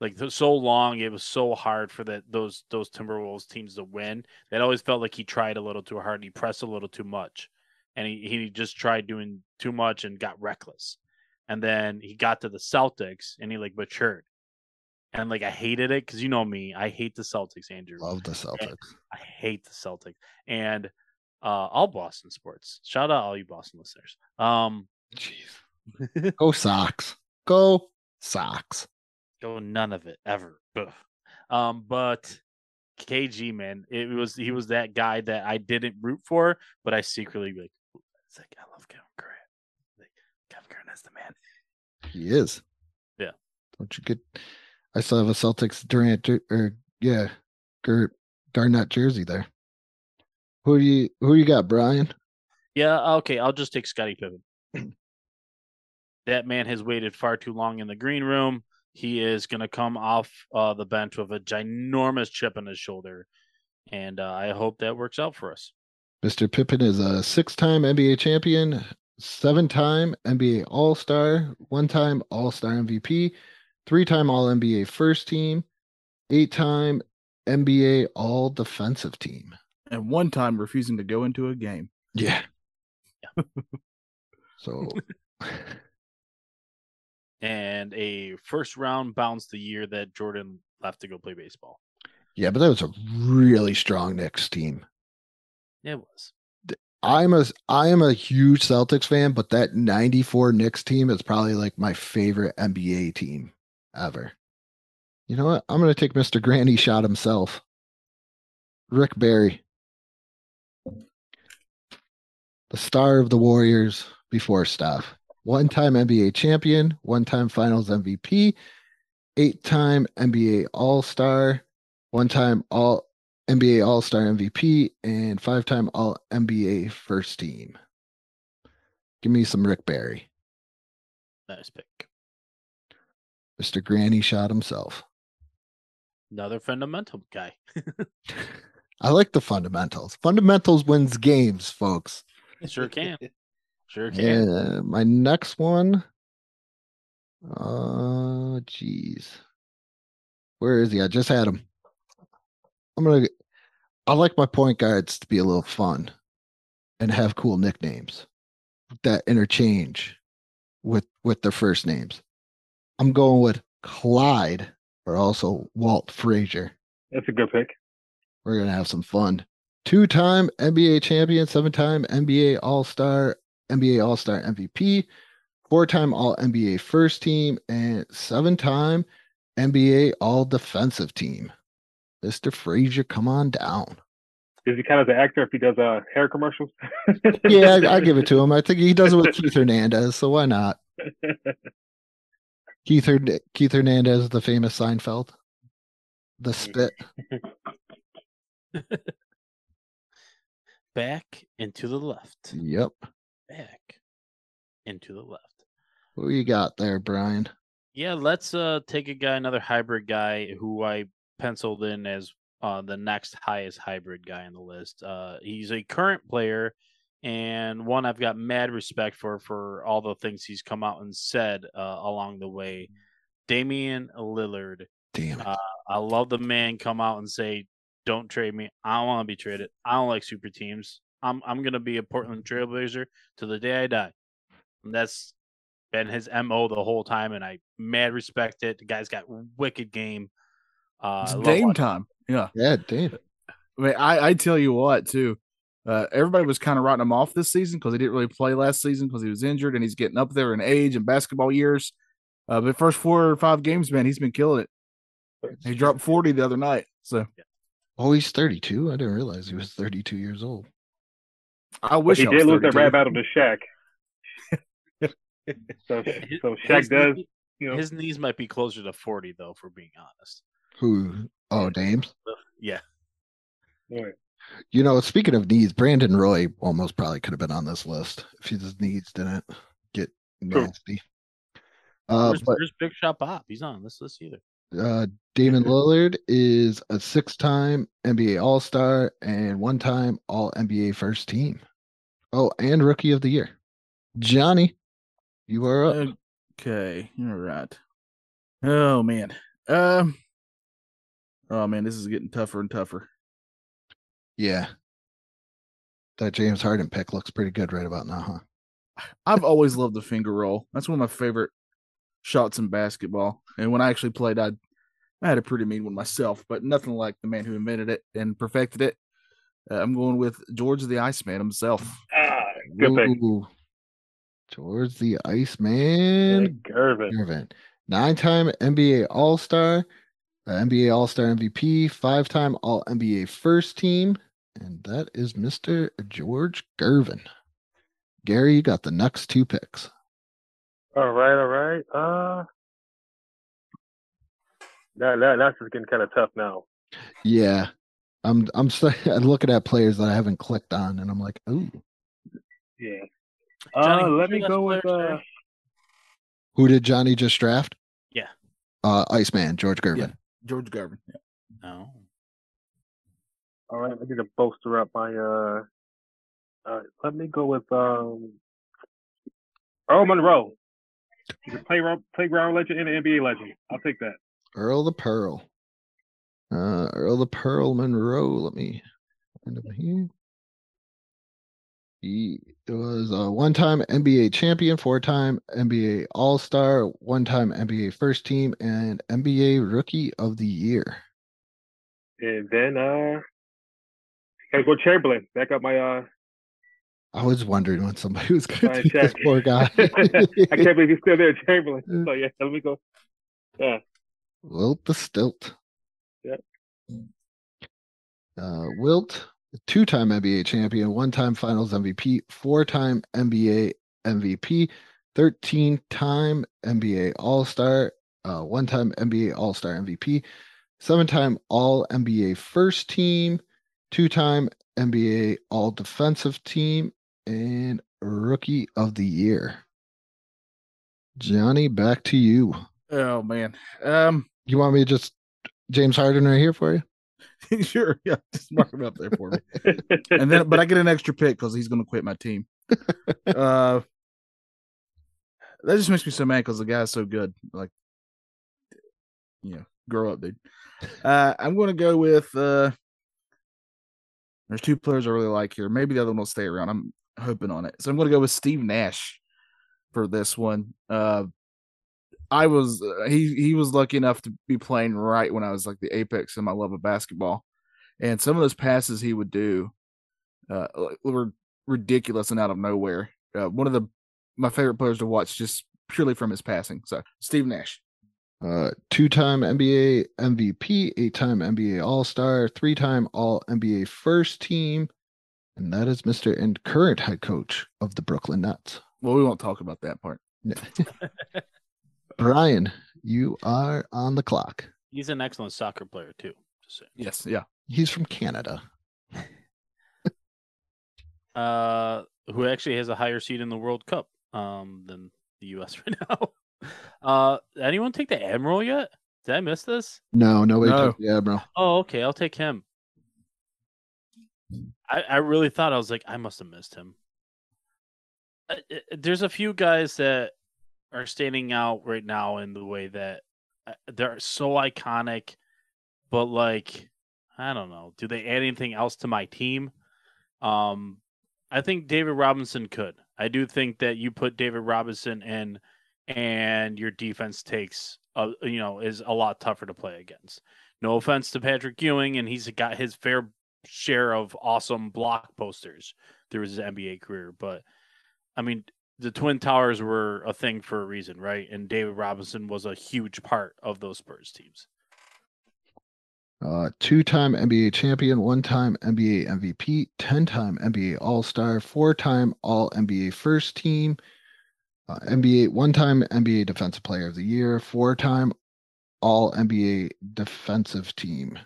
Like so long, it was so hard for that those those Timberwolves teams to win. It always felt like he tried a little too hard. He pressed a little too much, and he he just tried doing too much and got reckless. And then he got to the Celtics and he like matured and like I hated it because you know me, I hate the Celtics, Andrew. Love the Celtics. I hate the Celtics and uh, all Boston sports. Shout out all you Boston listeners. Um, Jeez. Go Sox. Go Sox. Go none of it ever. Ugh. Um, but KG man, it was he was that guy that I didn't root for, but I secretly like. Like I love Kevin Durant. Like, Kevin Durant is the man. He is. Yeah. Don't you get? I still have a Celtics Durant or yeah, Gert Garnett jersey there. Who do you who you got, Brian? Yeah, okay, I'll just take Scottie Pippen. that man has waited far too long in the green room. He is going to come off uh, the bench with a ginormous chip on his shoulder, and uh, I hope that works out for us. Mr. Pippen is a six-time NBA champion, seven-time NBA All-Star, one-time All-Star MVP, three-time All-NBA First Team, eight-time NBA All Defensive Team, and one time refusing to go into a game. Yeah. yeah. so and a first round bounce the year that Jordan left to go play baseball. Yeah, but that was a really strong Knicks team. It was. I'm a I am a huge Celtics fan, but that 94 Knicks team is probably like my favorite NBA team ever. You know what? I'm gonna take Mr. Granny shot himself. Rick Barry. The star of the Warriors before stuff one time NBA champion, one time finals MVP, eight time NBA All Star, one time All NBA All Star MVP, and five time All NBA first team. Give me some Rick Barry. Nice pick. Mr. Granny shot himself. Another fundamental guy. I like the fundamentals. Fundamentals wins games, folks. Sure can. Sure can. Yeah, my next one. Uh, jeez. Where is he? I just had him. I'm gonna. I like my point guards to be a little fun, and have cool nicknames that interchange with with their first names. I'm going with Clyde, or also Walt Frazier. That's a good pick. We're gonna have some fun. Two-time NBA champion, seven-time NBA All-Star, NBA All Star MVP, four time All NBA first team, and seven time NBA All Defensive team. Mr. Frazier, come on down. Is he kind of the actor if he does uh, hair commercials? yeah, I, I, give it to him. I think he does it with Keith Hernandez, so why not? Keith, Keith Hernandez, the famous Seinfeld, the spit. Back and to the left. Yep back into the left. Who you got there, Brian? Yeah, let's uh take a guy, another hybrid guy who I penciled in as uh, the next highest hybrid guy on the list. Uh, he's a current player and one I've got mad respect for for all the things he's come out and said uh, along the way. Damian Lillard. Damn. Uh, I love the man come out and say, "Don't trade me. I don't want to be traded. I don't like super teams. I'm I'm gonna be a Portland Trailblazer to the day I die. And that's been his mo the whole time, and I mad respect it. The guy's got wicked game. Uh, it's Dame time. Yeah, yeah, Dame. I mean, I I tell you what too. Uh, everybody was kind of writing him off this season because he didn't really play last season because he was injured and he's getting up there in age and basketball years. Uh, but first four or five games, man, he's been killing it. He dropped 40 the other night. So, oh, he's 32. I didn't realize he was 32 years old. I wish but he I did lose that rap battle to Shaq. so, so Shaq his does. knee- You know, His knees might be closer to 40 though, for being honest. Who? Oh, Dames. Yeah. right. You know, speaking of knees, Brandon Roy almost probably could have been on this list if his knees didn't get nasty. Uh, where's, but where's Big Shot Bob? He's not on this list either. uh, Damian Lillard is a six-time NBA All-Star and one-time All NBA First Team. Oh, and Rookie of the Year. Johnny, you are up. Okay, you're. Oh man. Um. Oh man, this is getting tougher and tougher. yeah, that James Harden pick looks pretty good right about now, huh? I've always loved the finger roll. That's one of my favorite shots in basketball. And when I actually played, I I had a pretty mean one myself, but nothing like the man who invented it and perfected it. Uh, I'm going with George the Iceman himself. Ah, good pick. George the Iceman Gervin. Gervin. Nine time NBA All Star, uh, NBA All Star MVP, five time All NBA First Team. And that is Mr. George Gervin. Gary, you got the next two picks. All right, all right. Uh, that, that that's just getting kind of tough now. Yeah. I'm I'm st- looking at players that I haven't clicked on and I'm like, ooh, Yeah. Johnny, Uh, who let me go with uh. who did Johnny just draft? Yeah. Uh Iceman, George Gervin. George Garvin. Yeah. No. All right, I need to bolster up my uh. Uh, let me go with um. Earl Monroe. He's a playground playground legend and an NBA legend. I'll take that. Earl the Pearl. Uh Earl the Pearl Monroe. Let me find him here. He was a one-time NBA champion, four-time NBA All-Star, one-time NBA First Team, and NBA Rookie of the Year. And then uh, gotta go Chamberlain. Back up my uh. I was wondering when somebody was going to my take this poor guy. I can't believe he's still there, Chamberlain. So yeah, let me go. Yeah. Wilt the Stilt. Yep. Uh, Wilt, two-time NBA champion, one-time Finals MVP, four-time NBA MVP, thirteen-time NBA All-Star, uh, one-time NBA All-Star MVP, seven-time All NBA First Team, two-time NBA All Defensive Team, and Rookie of the Year. Johnny, back to you. Oh man. Um. You want me to just James Harden right here for you? sure. Yeah. Just mark him up there for me. And then, but I get an extra pick because he's going to quit my team. uh. That just makes me so mad because the guy's so good. Like, you know, grow up, dude. Uh, I'm going to go with. uh There's two players I really like here. Maybe the other one will stay around. I'm hoping on it. So I'm going to go with Steve Nash for this one. Uh, I was uh, he he was lucky enough to be playing right when I was like the apex in my love of basketball, and some of those passes he would do uh, were ridiculous and out of nowhere. Uh, one of the my favorite players to watch just purely from his passing. So Steve Nash. Uh, two-time NBA MVP, eight-time NBA All-Star, three-time All NBA First Team, and that is Mr. and current head coach of the Brooklyn Nets. Well, we won't talk about that part. Brian, you are on the clock. He's an excellent soccer player too. Just saying. Yes, yeah. He's from Canada. Uh, who actually has a higher seed in the World Cup um than the U.S. right now. Uh, anyone take the Admiral yet? Did I miss this? No, nobody No. took the Admiral. Oh, okay. I'll take him. I, I really thought I was like I must have missed him. Uh, uh, There's a few guys that are standing out right now in the way that uh, they're so iconic, but like I don't know. Do they add anything else to my team? Um, I think David Robinson could. I do think that you put David Robinson in, and your defense takes a you know is a lot tougher to play against. No offense to Patrick Ewing, and he's got his fair share of awesome block posters through his NBA career, but I mean the Twin Towers were a thing for a reason, right? And David Robinson was a huge part of those Spurs teams. Uh, two-time NBA champion, one-time NBA MVP, ten-time NBA All-Star, four-time All NBA First Team, uh, NBA one-time NBA Defensive Player of the Year, four-time All NBA Defensive Team,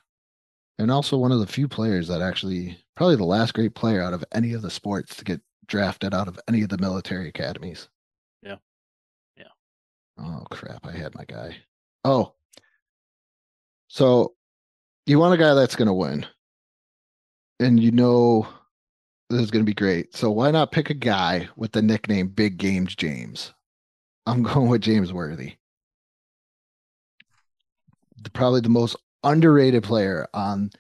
and also one of the few players that actually probably the last great player out of any of the sports to get drafted out of any of the military academies. Yeah. Yeah. Oh crap! I had my guy. Oh, so you want a guy that's going to win, and you know this is going to be great. So why not pick a guy with the nickname Big Games James? I'm going with James Worthy. The- Probably the most underrated player on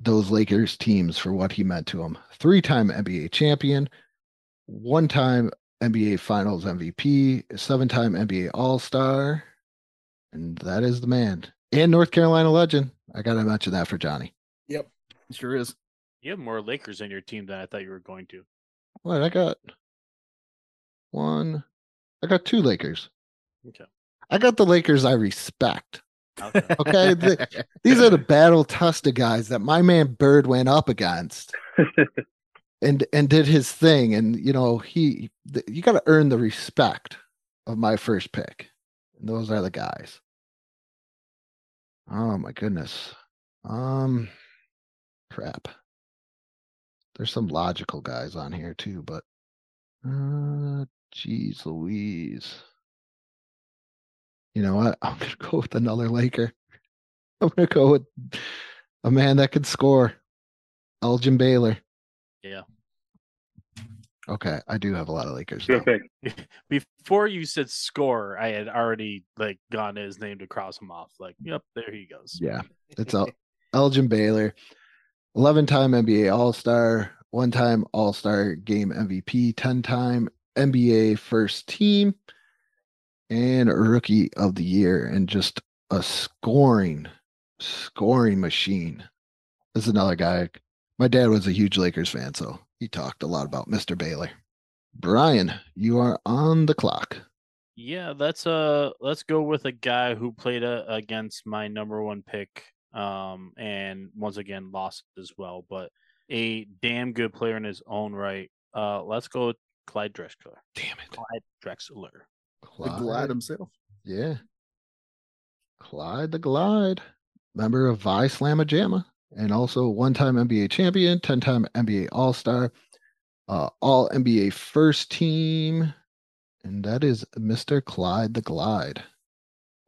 those Lakers teams for what he meant to them. Three time NBA champion, one time NBA Finals MVP, seven time NBA All Star. And that is the man. and North Carolina legend. I got to mention that for Johnny. Yep, sure is. You have more Lakers in your team than I thought you were going to. What I got? One. I got two Lakers. Okay. I got the Lakers I respect. Okay. Okay, the- These are the battle tested guys that my man Bird went up against and and did his thing. And you know, he th- you got to earn the respect of my first pick. And those are the guys. Oh my goodness. Um crap. There's some logical guys on here too, but uh geez Louise. You know what? I'm gonna go with another Laker. I'm gonna go with a man that can score. Elgin Baylor. Yeah. Okay, I do have a lot of Lakers. Good Before you said score, I had already like gone to his name to cross him off. Like, yep, there he goes. Yeah, it's El- Elgin Baylor, 11 time NBA All Star, one time All Star Game MVP, 10 time NBA First Team, and a Rookie of the Year, and just a scoring, scoring machine. This is another guy. My dad was a huge Lakers fan, so he talked a lot about Mr. Baylor. Brian, you are on the clock. Yeah, let's uh let's go with a guy who played uh against my number one pick, um, and once again lost as well, but a damn good player in his own right. Uh, let's go with Clyde Drexler. Damn it. Clyde Drexler. The Glide himself. Yeah. Clyde the Glide, member of Phi Slama Jama, and also one time NBA champion, 10 time NBA All Star, uh, All NBA first team. And that is Mr. Clyde the Glide.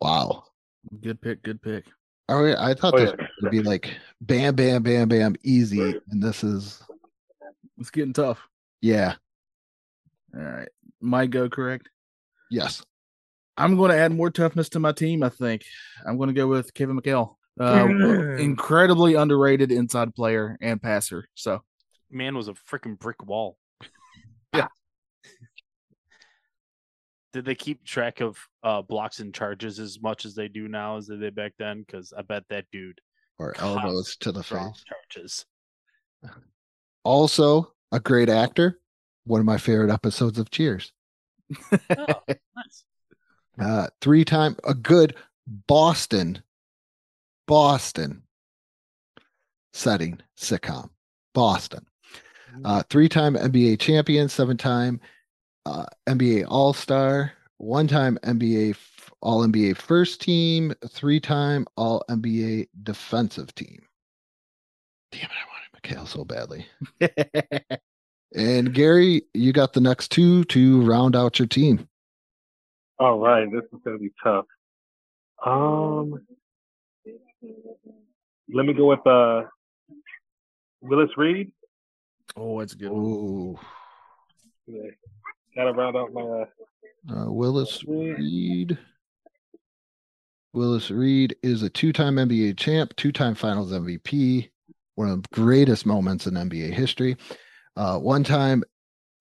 Wow. Good pick. Good pick. All right. I thought Oh, this yeah. would be like bam, bam, bam, bam, easy. And this is, It's getting tough. yeah, All right. My go correct. Yes. I'm going to add more toughness to my team. I think I'm going to go with Kevin McHale. Uh, incredibly underrated inside player and passer. So Man was a freaking brick wall. Yeah. Did they keep track of uh blocks and charges as much as they do now as they did back then? Because I bet that dude Or elbows to the face. charges. Also, a great actor. One of my favorite episodes of Cheers. Oh, nice. uh three time a good boston boston setting sitcom boston. Uh three time nba champion seven time uh nba all-star one time nba all nba first team three time all nba defensive team. Damn it i wanted McHale so badly and gary you got the next two to round out your team All right, this is gonna be tough. Um, let me go with uh Willis Reed. oh, it's a good. one. Ooh. Yeah. Gotta round out my uh, Uh, Willis Reed. Reed. Willis Reed is a two-time NBA champ, two-time Finals MVP, one of the greatest moments in NBA history. Uh, one-time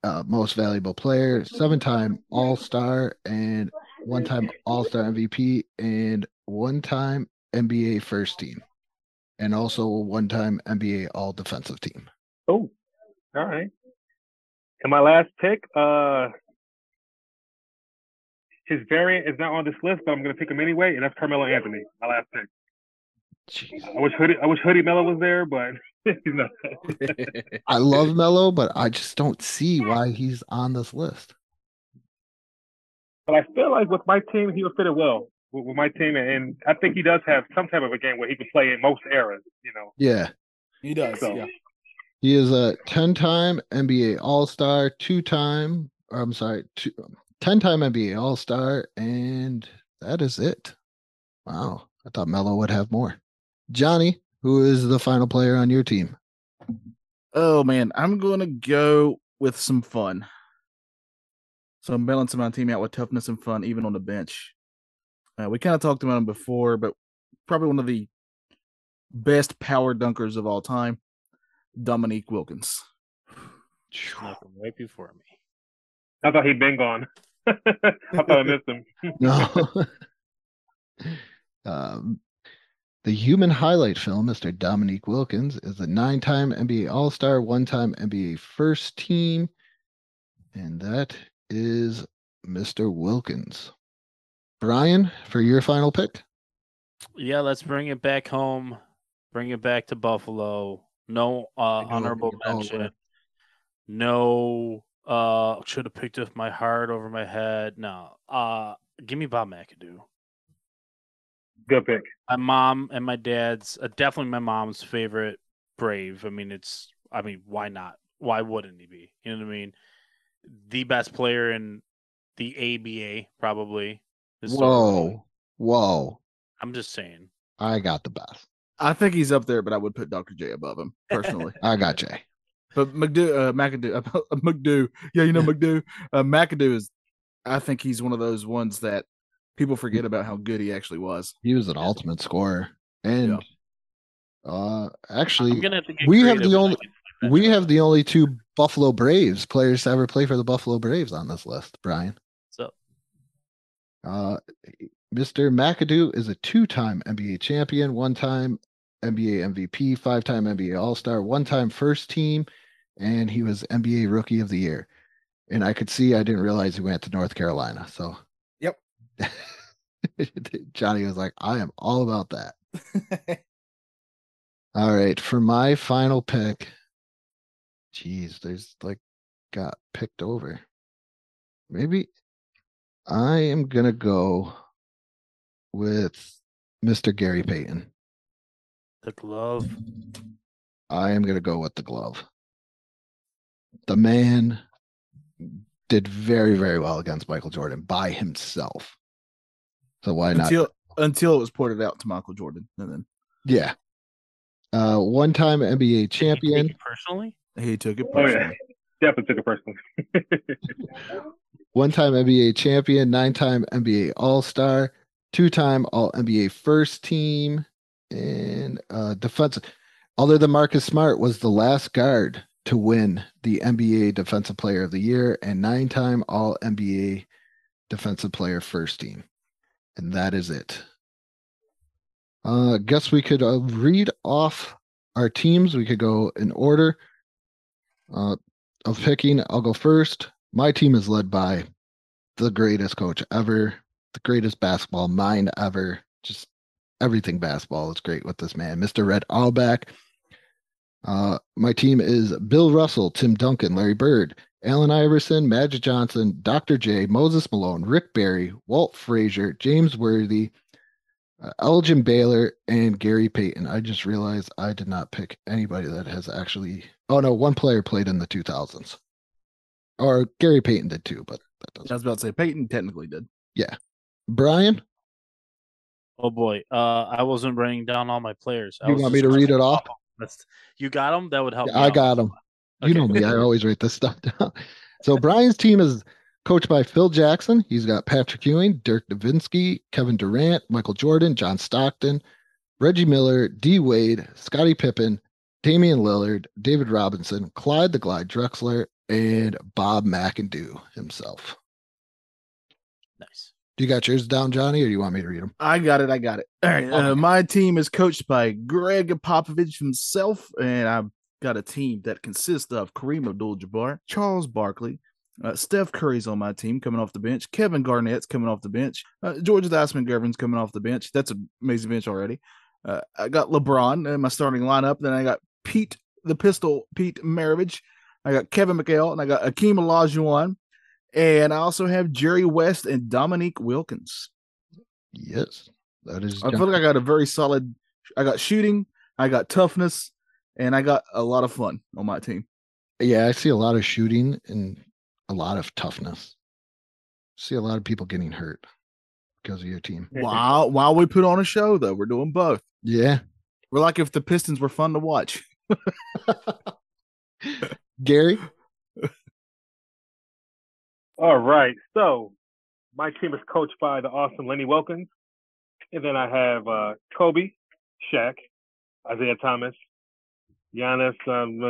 uh, most valuable player, seven-time All-Star, and one-time All-Star MVP, and one-time NBA first team, and also one-time NBA All-Defensive team. Oh, all right. And my last pick, uh, his variant is not on this list, but I'm gonna pick him anyway, and that's Carmelo Anthony. My last pick. Jeez. I wish Hoodie, I wish Hoodie Melo was there, but he's not. I love Melo, but I just don't see why he's on this list. But I feel like with my team, he would fit it well with, with my team, and I think he does have some type of a game where he can play in most eras. You know, Yeah. he does. So- Yeah. He is a 10 time NBA All Star, two time, or I'm sorry, two, 10 time NBA All Star, and that is it. Wow. I thought Melo would have more. Johnny, who is the final player on your team? Oh man, I'm gonna go with some fun. So I'm balancing my team out with toughness and fun, even on the bench. Uh, we kind of talked about him before, but probably one of the best power dunkers of all time, Dominique Wilkins. Snuck right before me. I thought he'd been gone. I thought I missed him. No. um, The human highlight film, Mr. Dominique Wilkins, is a nine time NBA All Star, one time NBA first team. And that is Mr. Wilkins. Brian, for your final pick? Yeah, let's bring it back home. Bring it back to Buffalo. No uh, honorable mention. No, uh, should have picked up my heart over my head. No, uh, give me Bob McAdoo. Good pick. My mom and my dad's uh, definitely my mom's favorite Brave. I mean, it's. I mean, why not? Why wouldn't he be? You know what I mean? The best player in the ABA, probably. Whoa, whoa! I'm just saying. I got the best. I think he's up there, but I would put Dr. J above him personally. I got Jay. But McDo, uh, McAdoo, uh, McDo, yeah, you know McDo. Uh, McAdoo is, I think he's one of those ones that people forget about how good he actually was. He was an ultimate scorer, and uh, actually, have we have the only we have the only two Buffalo Braves players to ever play for the Buffalo Braves on this list. Brian, So uh, Mr. McAdoo is a two-time NBA champion, one-time NBA MVP, five-time NBA All-Star, one-time first team, and he was NBA Rookie of the Year. And I could see I didn't realize he went to North Carolina. So, Yep. Johnny was like, I am all about that. All right, for my final pick, geez, there's like got picked over. Maybe I am gonna go with Mr. Gary Payton. the glove. I am gonna go with the glove. The man did very, very well against Michael Jordan by himself. So why not? until until it was pointed out to Michael Jordan, and then Yeah. Uh, one-time NBA Did you take champion. it personally. he took it Oh yeah, personally. definitely took it personally. one time NBA champion, nine time NBA All Star, two time All NBA first team, and uh, defensive. Other than Marcus Smart, was the last guard to win the NBA Defensive Player of the Year and nine time All NBA Defensive Player first team. And that is it. Uh, guess we could uh, read off our teams. We could go in order uh, of picking. I'll go first. My team is led by the greatest coach ever, the greatest basketball mind ever. Just everything basketball is great with this man, Mr. Red Auerbach. Uh, my team is Bill Russell, Tim Duncan, Larry Bird, Allen Iverson, Magic Johnson, Dr. J, Moses Malone, Rick Barry, Walt Frazier, James Worthy, uh, Elgin Baylor, and Gary Payton. I just realized I did not pick anybody that has actually. Oh no, one player played in the 2000s, or Gary Payton did too, but that I doesn't. I was about to say Payton technically did. Yeah, Brian, Oh boy, uh, I wasn't writing down all my players. I You was want me to read it off? them. That's, you got them. That would help. me I out. got him. You know me, I always write this stuff down. So Brian's team is coached by Phil Jackson. He's got Patrick Ewing, Dirk Nowitzki, Kevin Durant, Michael Jordan, John Stockton, Reggie Miller, D Wade, Scottie Pippen, Damian Lillard, David Robinson, Clyde the Glide Drexler, and Bob McAdoo himself. You got yours down, Johnny, or do you want me to read them? I got it. I got it. All right. Uh, my team is coached by Gregg Popovich himself, and I've got a team that consists of Kareem Abdul-Jabbar, Charles Barkley, uh, Steph Curry's on my team coming off the bench, Kevin Garnett's coming off the bench, uh, George Glassman Gervin's coming off the bench. That's an amazing bench already. Uh, I got LeBron in my starting lineup. Then I got Pete the Pistol, Pete Maravich. I got Kevin McHale, and I got Akeem Olajuwon. And I also have Jerry West and Dominique Wilkins. Yes, that is. I feel like I got a very solid. I got shooting, I got toughness, and I got a lot of fun on my team. yeah, I see a lot of shooting and a lot of toughness. See a lot of people getting hurt because of your team. While while we put on a show, though, we're doing both. Yeah, We're like if the Pistons were fun to watch. Gary. All right. So my team is coached by the awesome Lenny Wilkens. And then I have uh, Kobe, Shaq, Isiah Thomas, Giannis, um,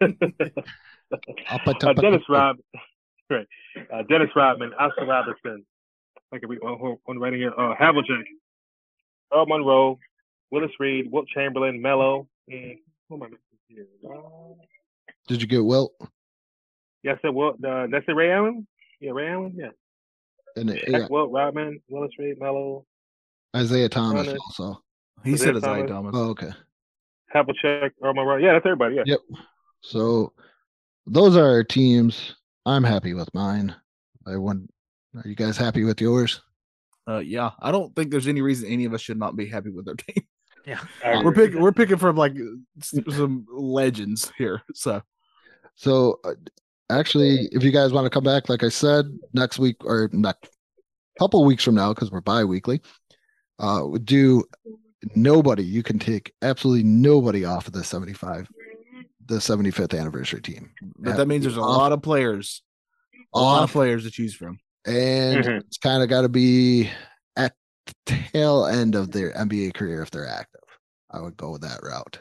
uh, Dennis Rob, right. Uh, Dennis Rodman, Oscar Robertson. I can read one, one right here. Uh, Havlicek, Earl Monroe, Willis Reed, Wilt Chamberlain, Melo, Mm, who am I missing here? Uh, Did you get Wilt? Yeah, I said Wilt. Uh, that's it, Ray Allen. Yeah, Ray Allen. Yeah. And it- Shaq, yeah, Wilt, Rodman, Willis Reed, Melo, Isiah Thomas Runner. also. He Was said it it's Isiah Thomas? Thomas. Oh, okay. Havlicek, Earl Monroe. Yeah, that's everybody. Yeah. Yep. So those are our teams. I'm happy with mine. I wouldn't. Are you guys happy with yours? Uh, yeah, I don't think there's any reason any of us should not be happy with our team. Yeah. We're agree. picking we're picking from like some legends here. So So uh, actually, if you guys want to come back, like I said, next week or next couple weeks from now, because we're bi-weekly, uh, we do nobody. You can take absolutely nobody off of the 75, the 75th anniversary team. but that means there's a Off- lot of players, a lot of players to choose from. and Mhm. it's kind of got to be at the tail end of their NBA career if they're active. I would go with that route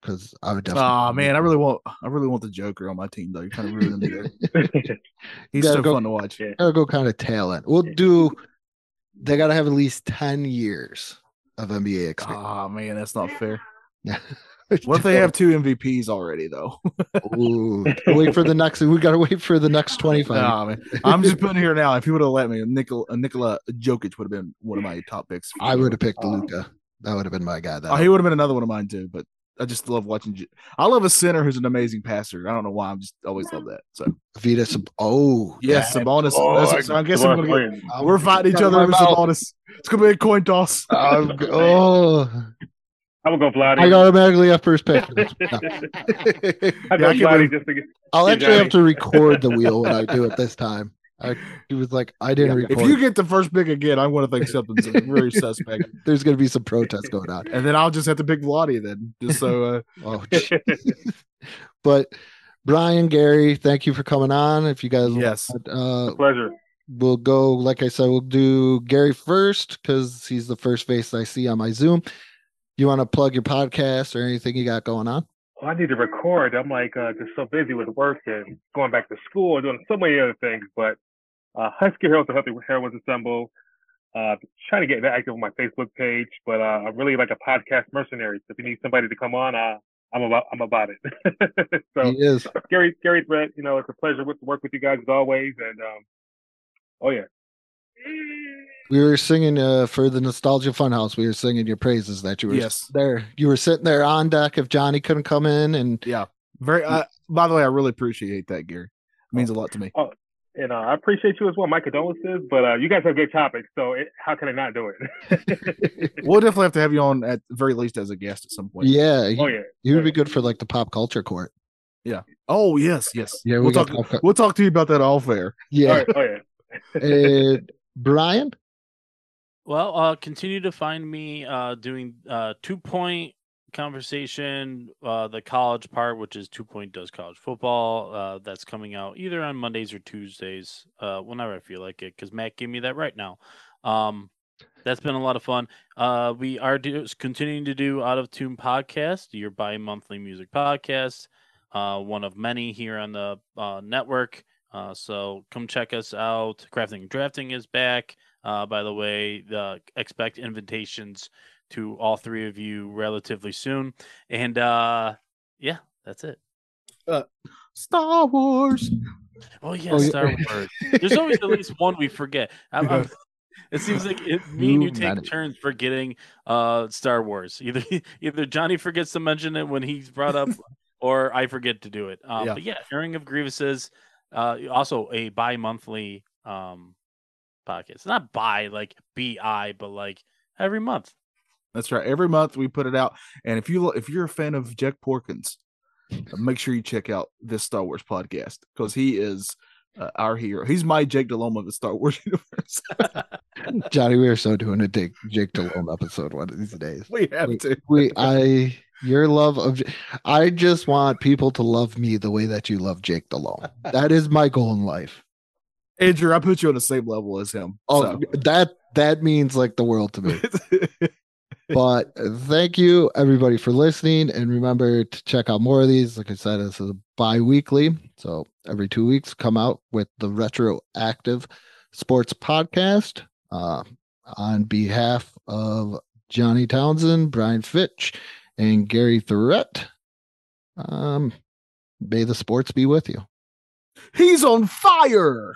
because I would definitely. Oh man, I really want I really want the Joker on my team though. You're kind of ruining me there. He's so go- fun to watch. Yeah. gotta go kind of tail end. We'll do. They got to have at least ten years of NBA experience. Oh man, that's not fair. Yeah. What if they have two MVPs already though? Ooh, wait for the next. We got to wait for the next twenty-five. Nah, man. I'm just putting here now. If he would have let me, Nikola, uh, Nikola Jokic would have been one of my top picks. I would have picked Luka. That would have been my guy. That Oh, he would have been another one of mine too. But I just love watching. I love a center who's an amazing passer. I don't know why. I'm just always love that. So Vita. Sab- Oh, yes, that- Sabonis. Oh, That's- so I guess I'm gonna get, I'm- we're fighting each other my with. Sabonis. It's gonna be a coin toss. I'm oh, I'm gonna go Vlade. I automatically have first pick. No. I Yeah, go I can't Vlade believe- just to get. I'll actually have to record the wheel when I do it this time. I, he was like, I didn't If record. you get the first pick again, I'm gonna think something's really suspect, There's going to be some protests going on. and then I'll just have to pick Vlade then, just so. Uh, Oh, but Brian, Gary, thank you for coming on. If you guys, yes, want, uh, Pleasure. we'll go. Like I said, we'll do Gary first because he's the first face I see on my Zoom. You want to plug your podcast or anything you got going on? Well, I need to record. I'm like uh, just so busy with work and going back to school and doing so many other things. But uh, Husky Heroes and Healthy Heroes Assemble. Uh, trying to get active on my Facebook page, but uh, I'm really like a podcast mercenary. So if you need somebody to come on, uh, I'm about I'm about it. so he is. Gary Gary Brett, you know, it's a pleasure with, to work with you guys as always. And um, oh yeah, We were singing uh, for the Nostalgia Funhouse. We were singing your praises that you were yes, there. You were sitting there on deck if Johnny couldn't come in, and yeah. Very. Uh, by the way, I really appreciate that, Gary. It means a lot to me. And uh, I appreciate you as well. My condolences, but uh, you guys have good topics, so it, how can I not do it? We'll definitely have to have you on at the very least as a guest at some point. yeah, he, oh yeah, he would be good for like the pop culture court. Yeah. Oh yes, yes. Yeah, we we'll talk. pop- We'll talk to you about that all fair. Yeah, yeah, oh yeah. and Brian. Well, uh, continue to find me uh, doing uh, two point conversation, uh, the college part, which is two point does college football. Uh, that's coming out either on Mondays or Tuesdays, uh, whenever I feel like it, because Matt gave me that right now. Um, that's been a lot of fun. Uh, we are do, continuing to do Out of Tune podcast, your bi monthly music podcast, uh, one of many here on the uh, network. Uh, so come check us out. Crafting and Drafting is back. Uh, by the way, the expect invitations to all three of you relatively soon. And uh, yeah, that's it. Star Wars. Oh yeah, Oh, yeah. Star Wars. There's always at least one we forget. I'm, I'm- it seems like it, me and you take turns forgetting uh, Star Wars. Either either Johnny forgets to mention it when he's brought up, or I forget to do it. Um, Yeah. But yeah, airing of grievances. Uh, also a bi-monthly um, podcast. It's not bi like bi, but like every month. That's right. Every month we put it out, and if you if you're a fan of Jack Porkins, make sure you check out this Star Wars podcast because he is uh, our hero. He's my Jake Delhomme of the Star Wars universe. Johnny, we are so doing a Jake, Jake Delhomme episode one of these days. we have Wait. to. We, I, your love of, I just want people to love me the way that you love Jake Delhomme. That is my goal in life. Andrew, I put you on the same level as him. Oh, that that means like the world to me. but thank you everybody for listening. And remember to check out more of these. Like I said, this is bi weekly. So every two weeks, come out with the Retroactive Sports Podcast. Uh, on behalf of Johnny Townsend, Brian Fitch, and Gary Threat, um, may the sports be with you. He's on fire.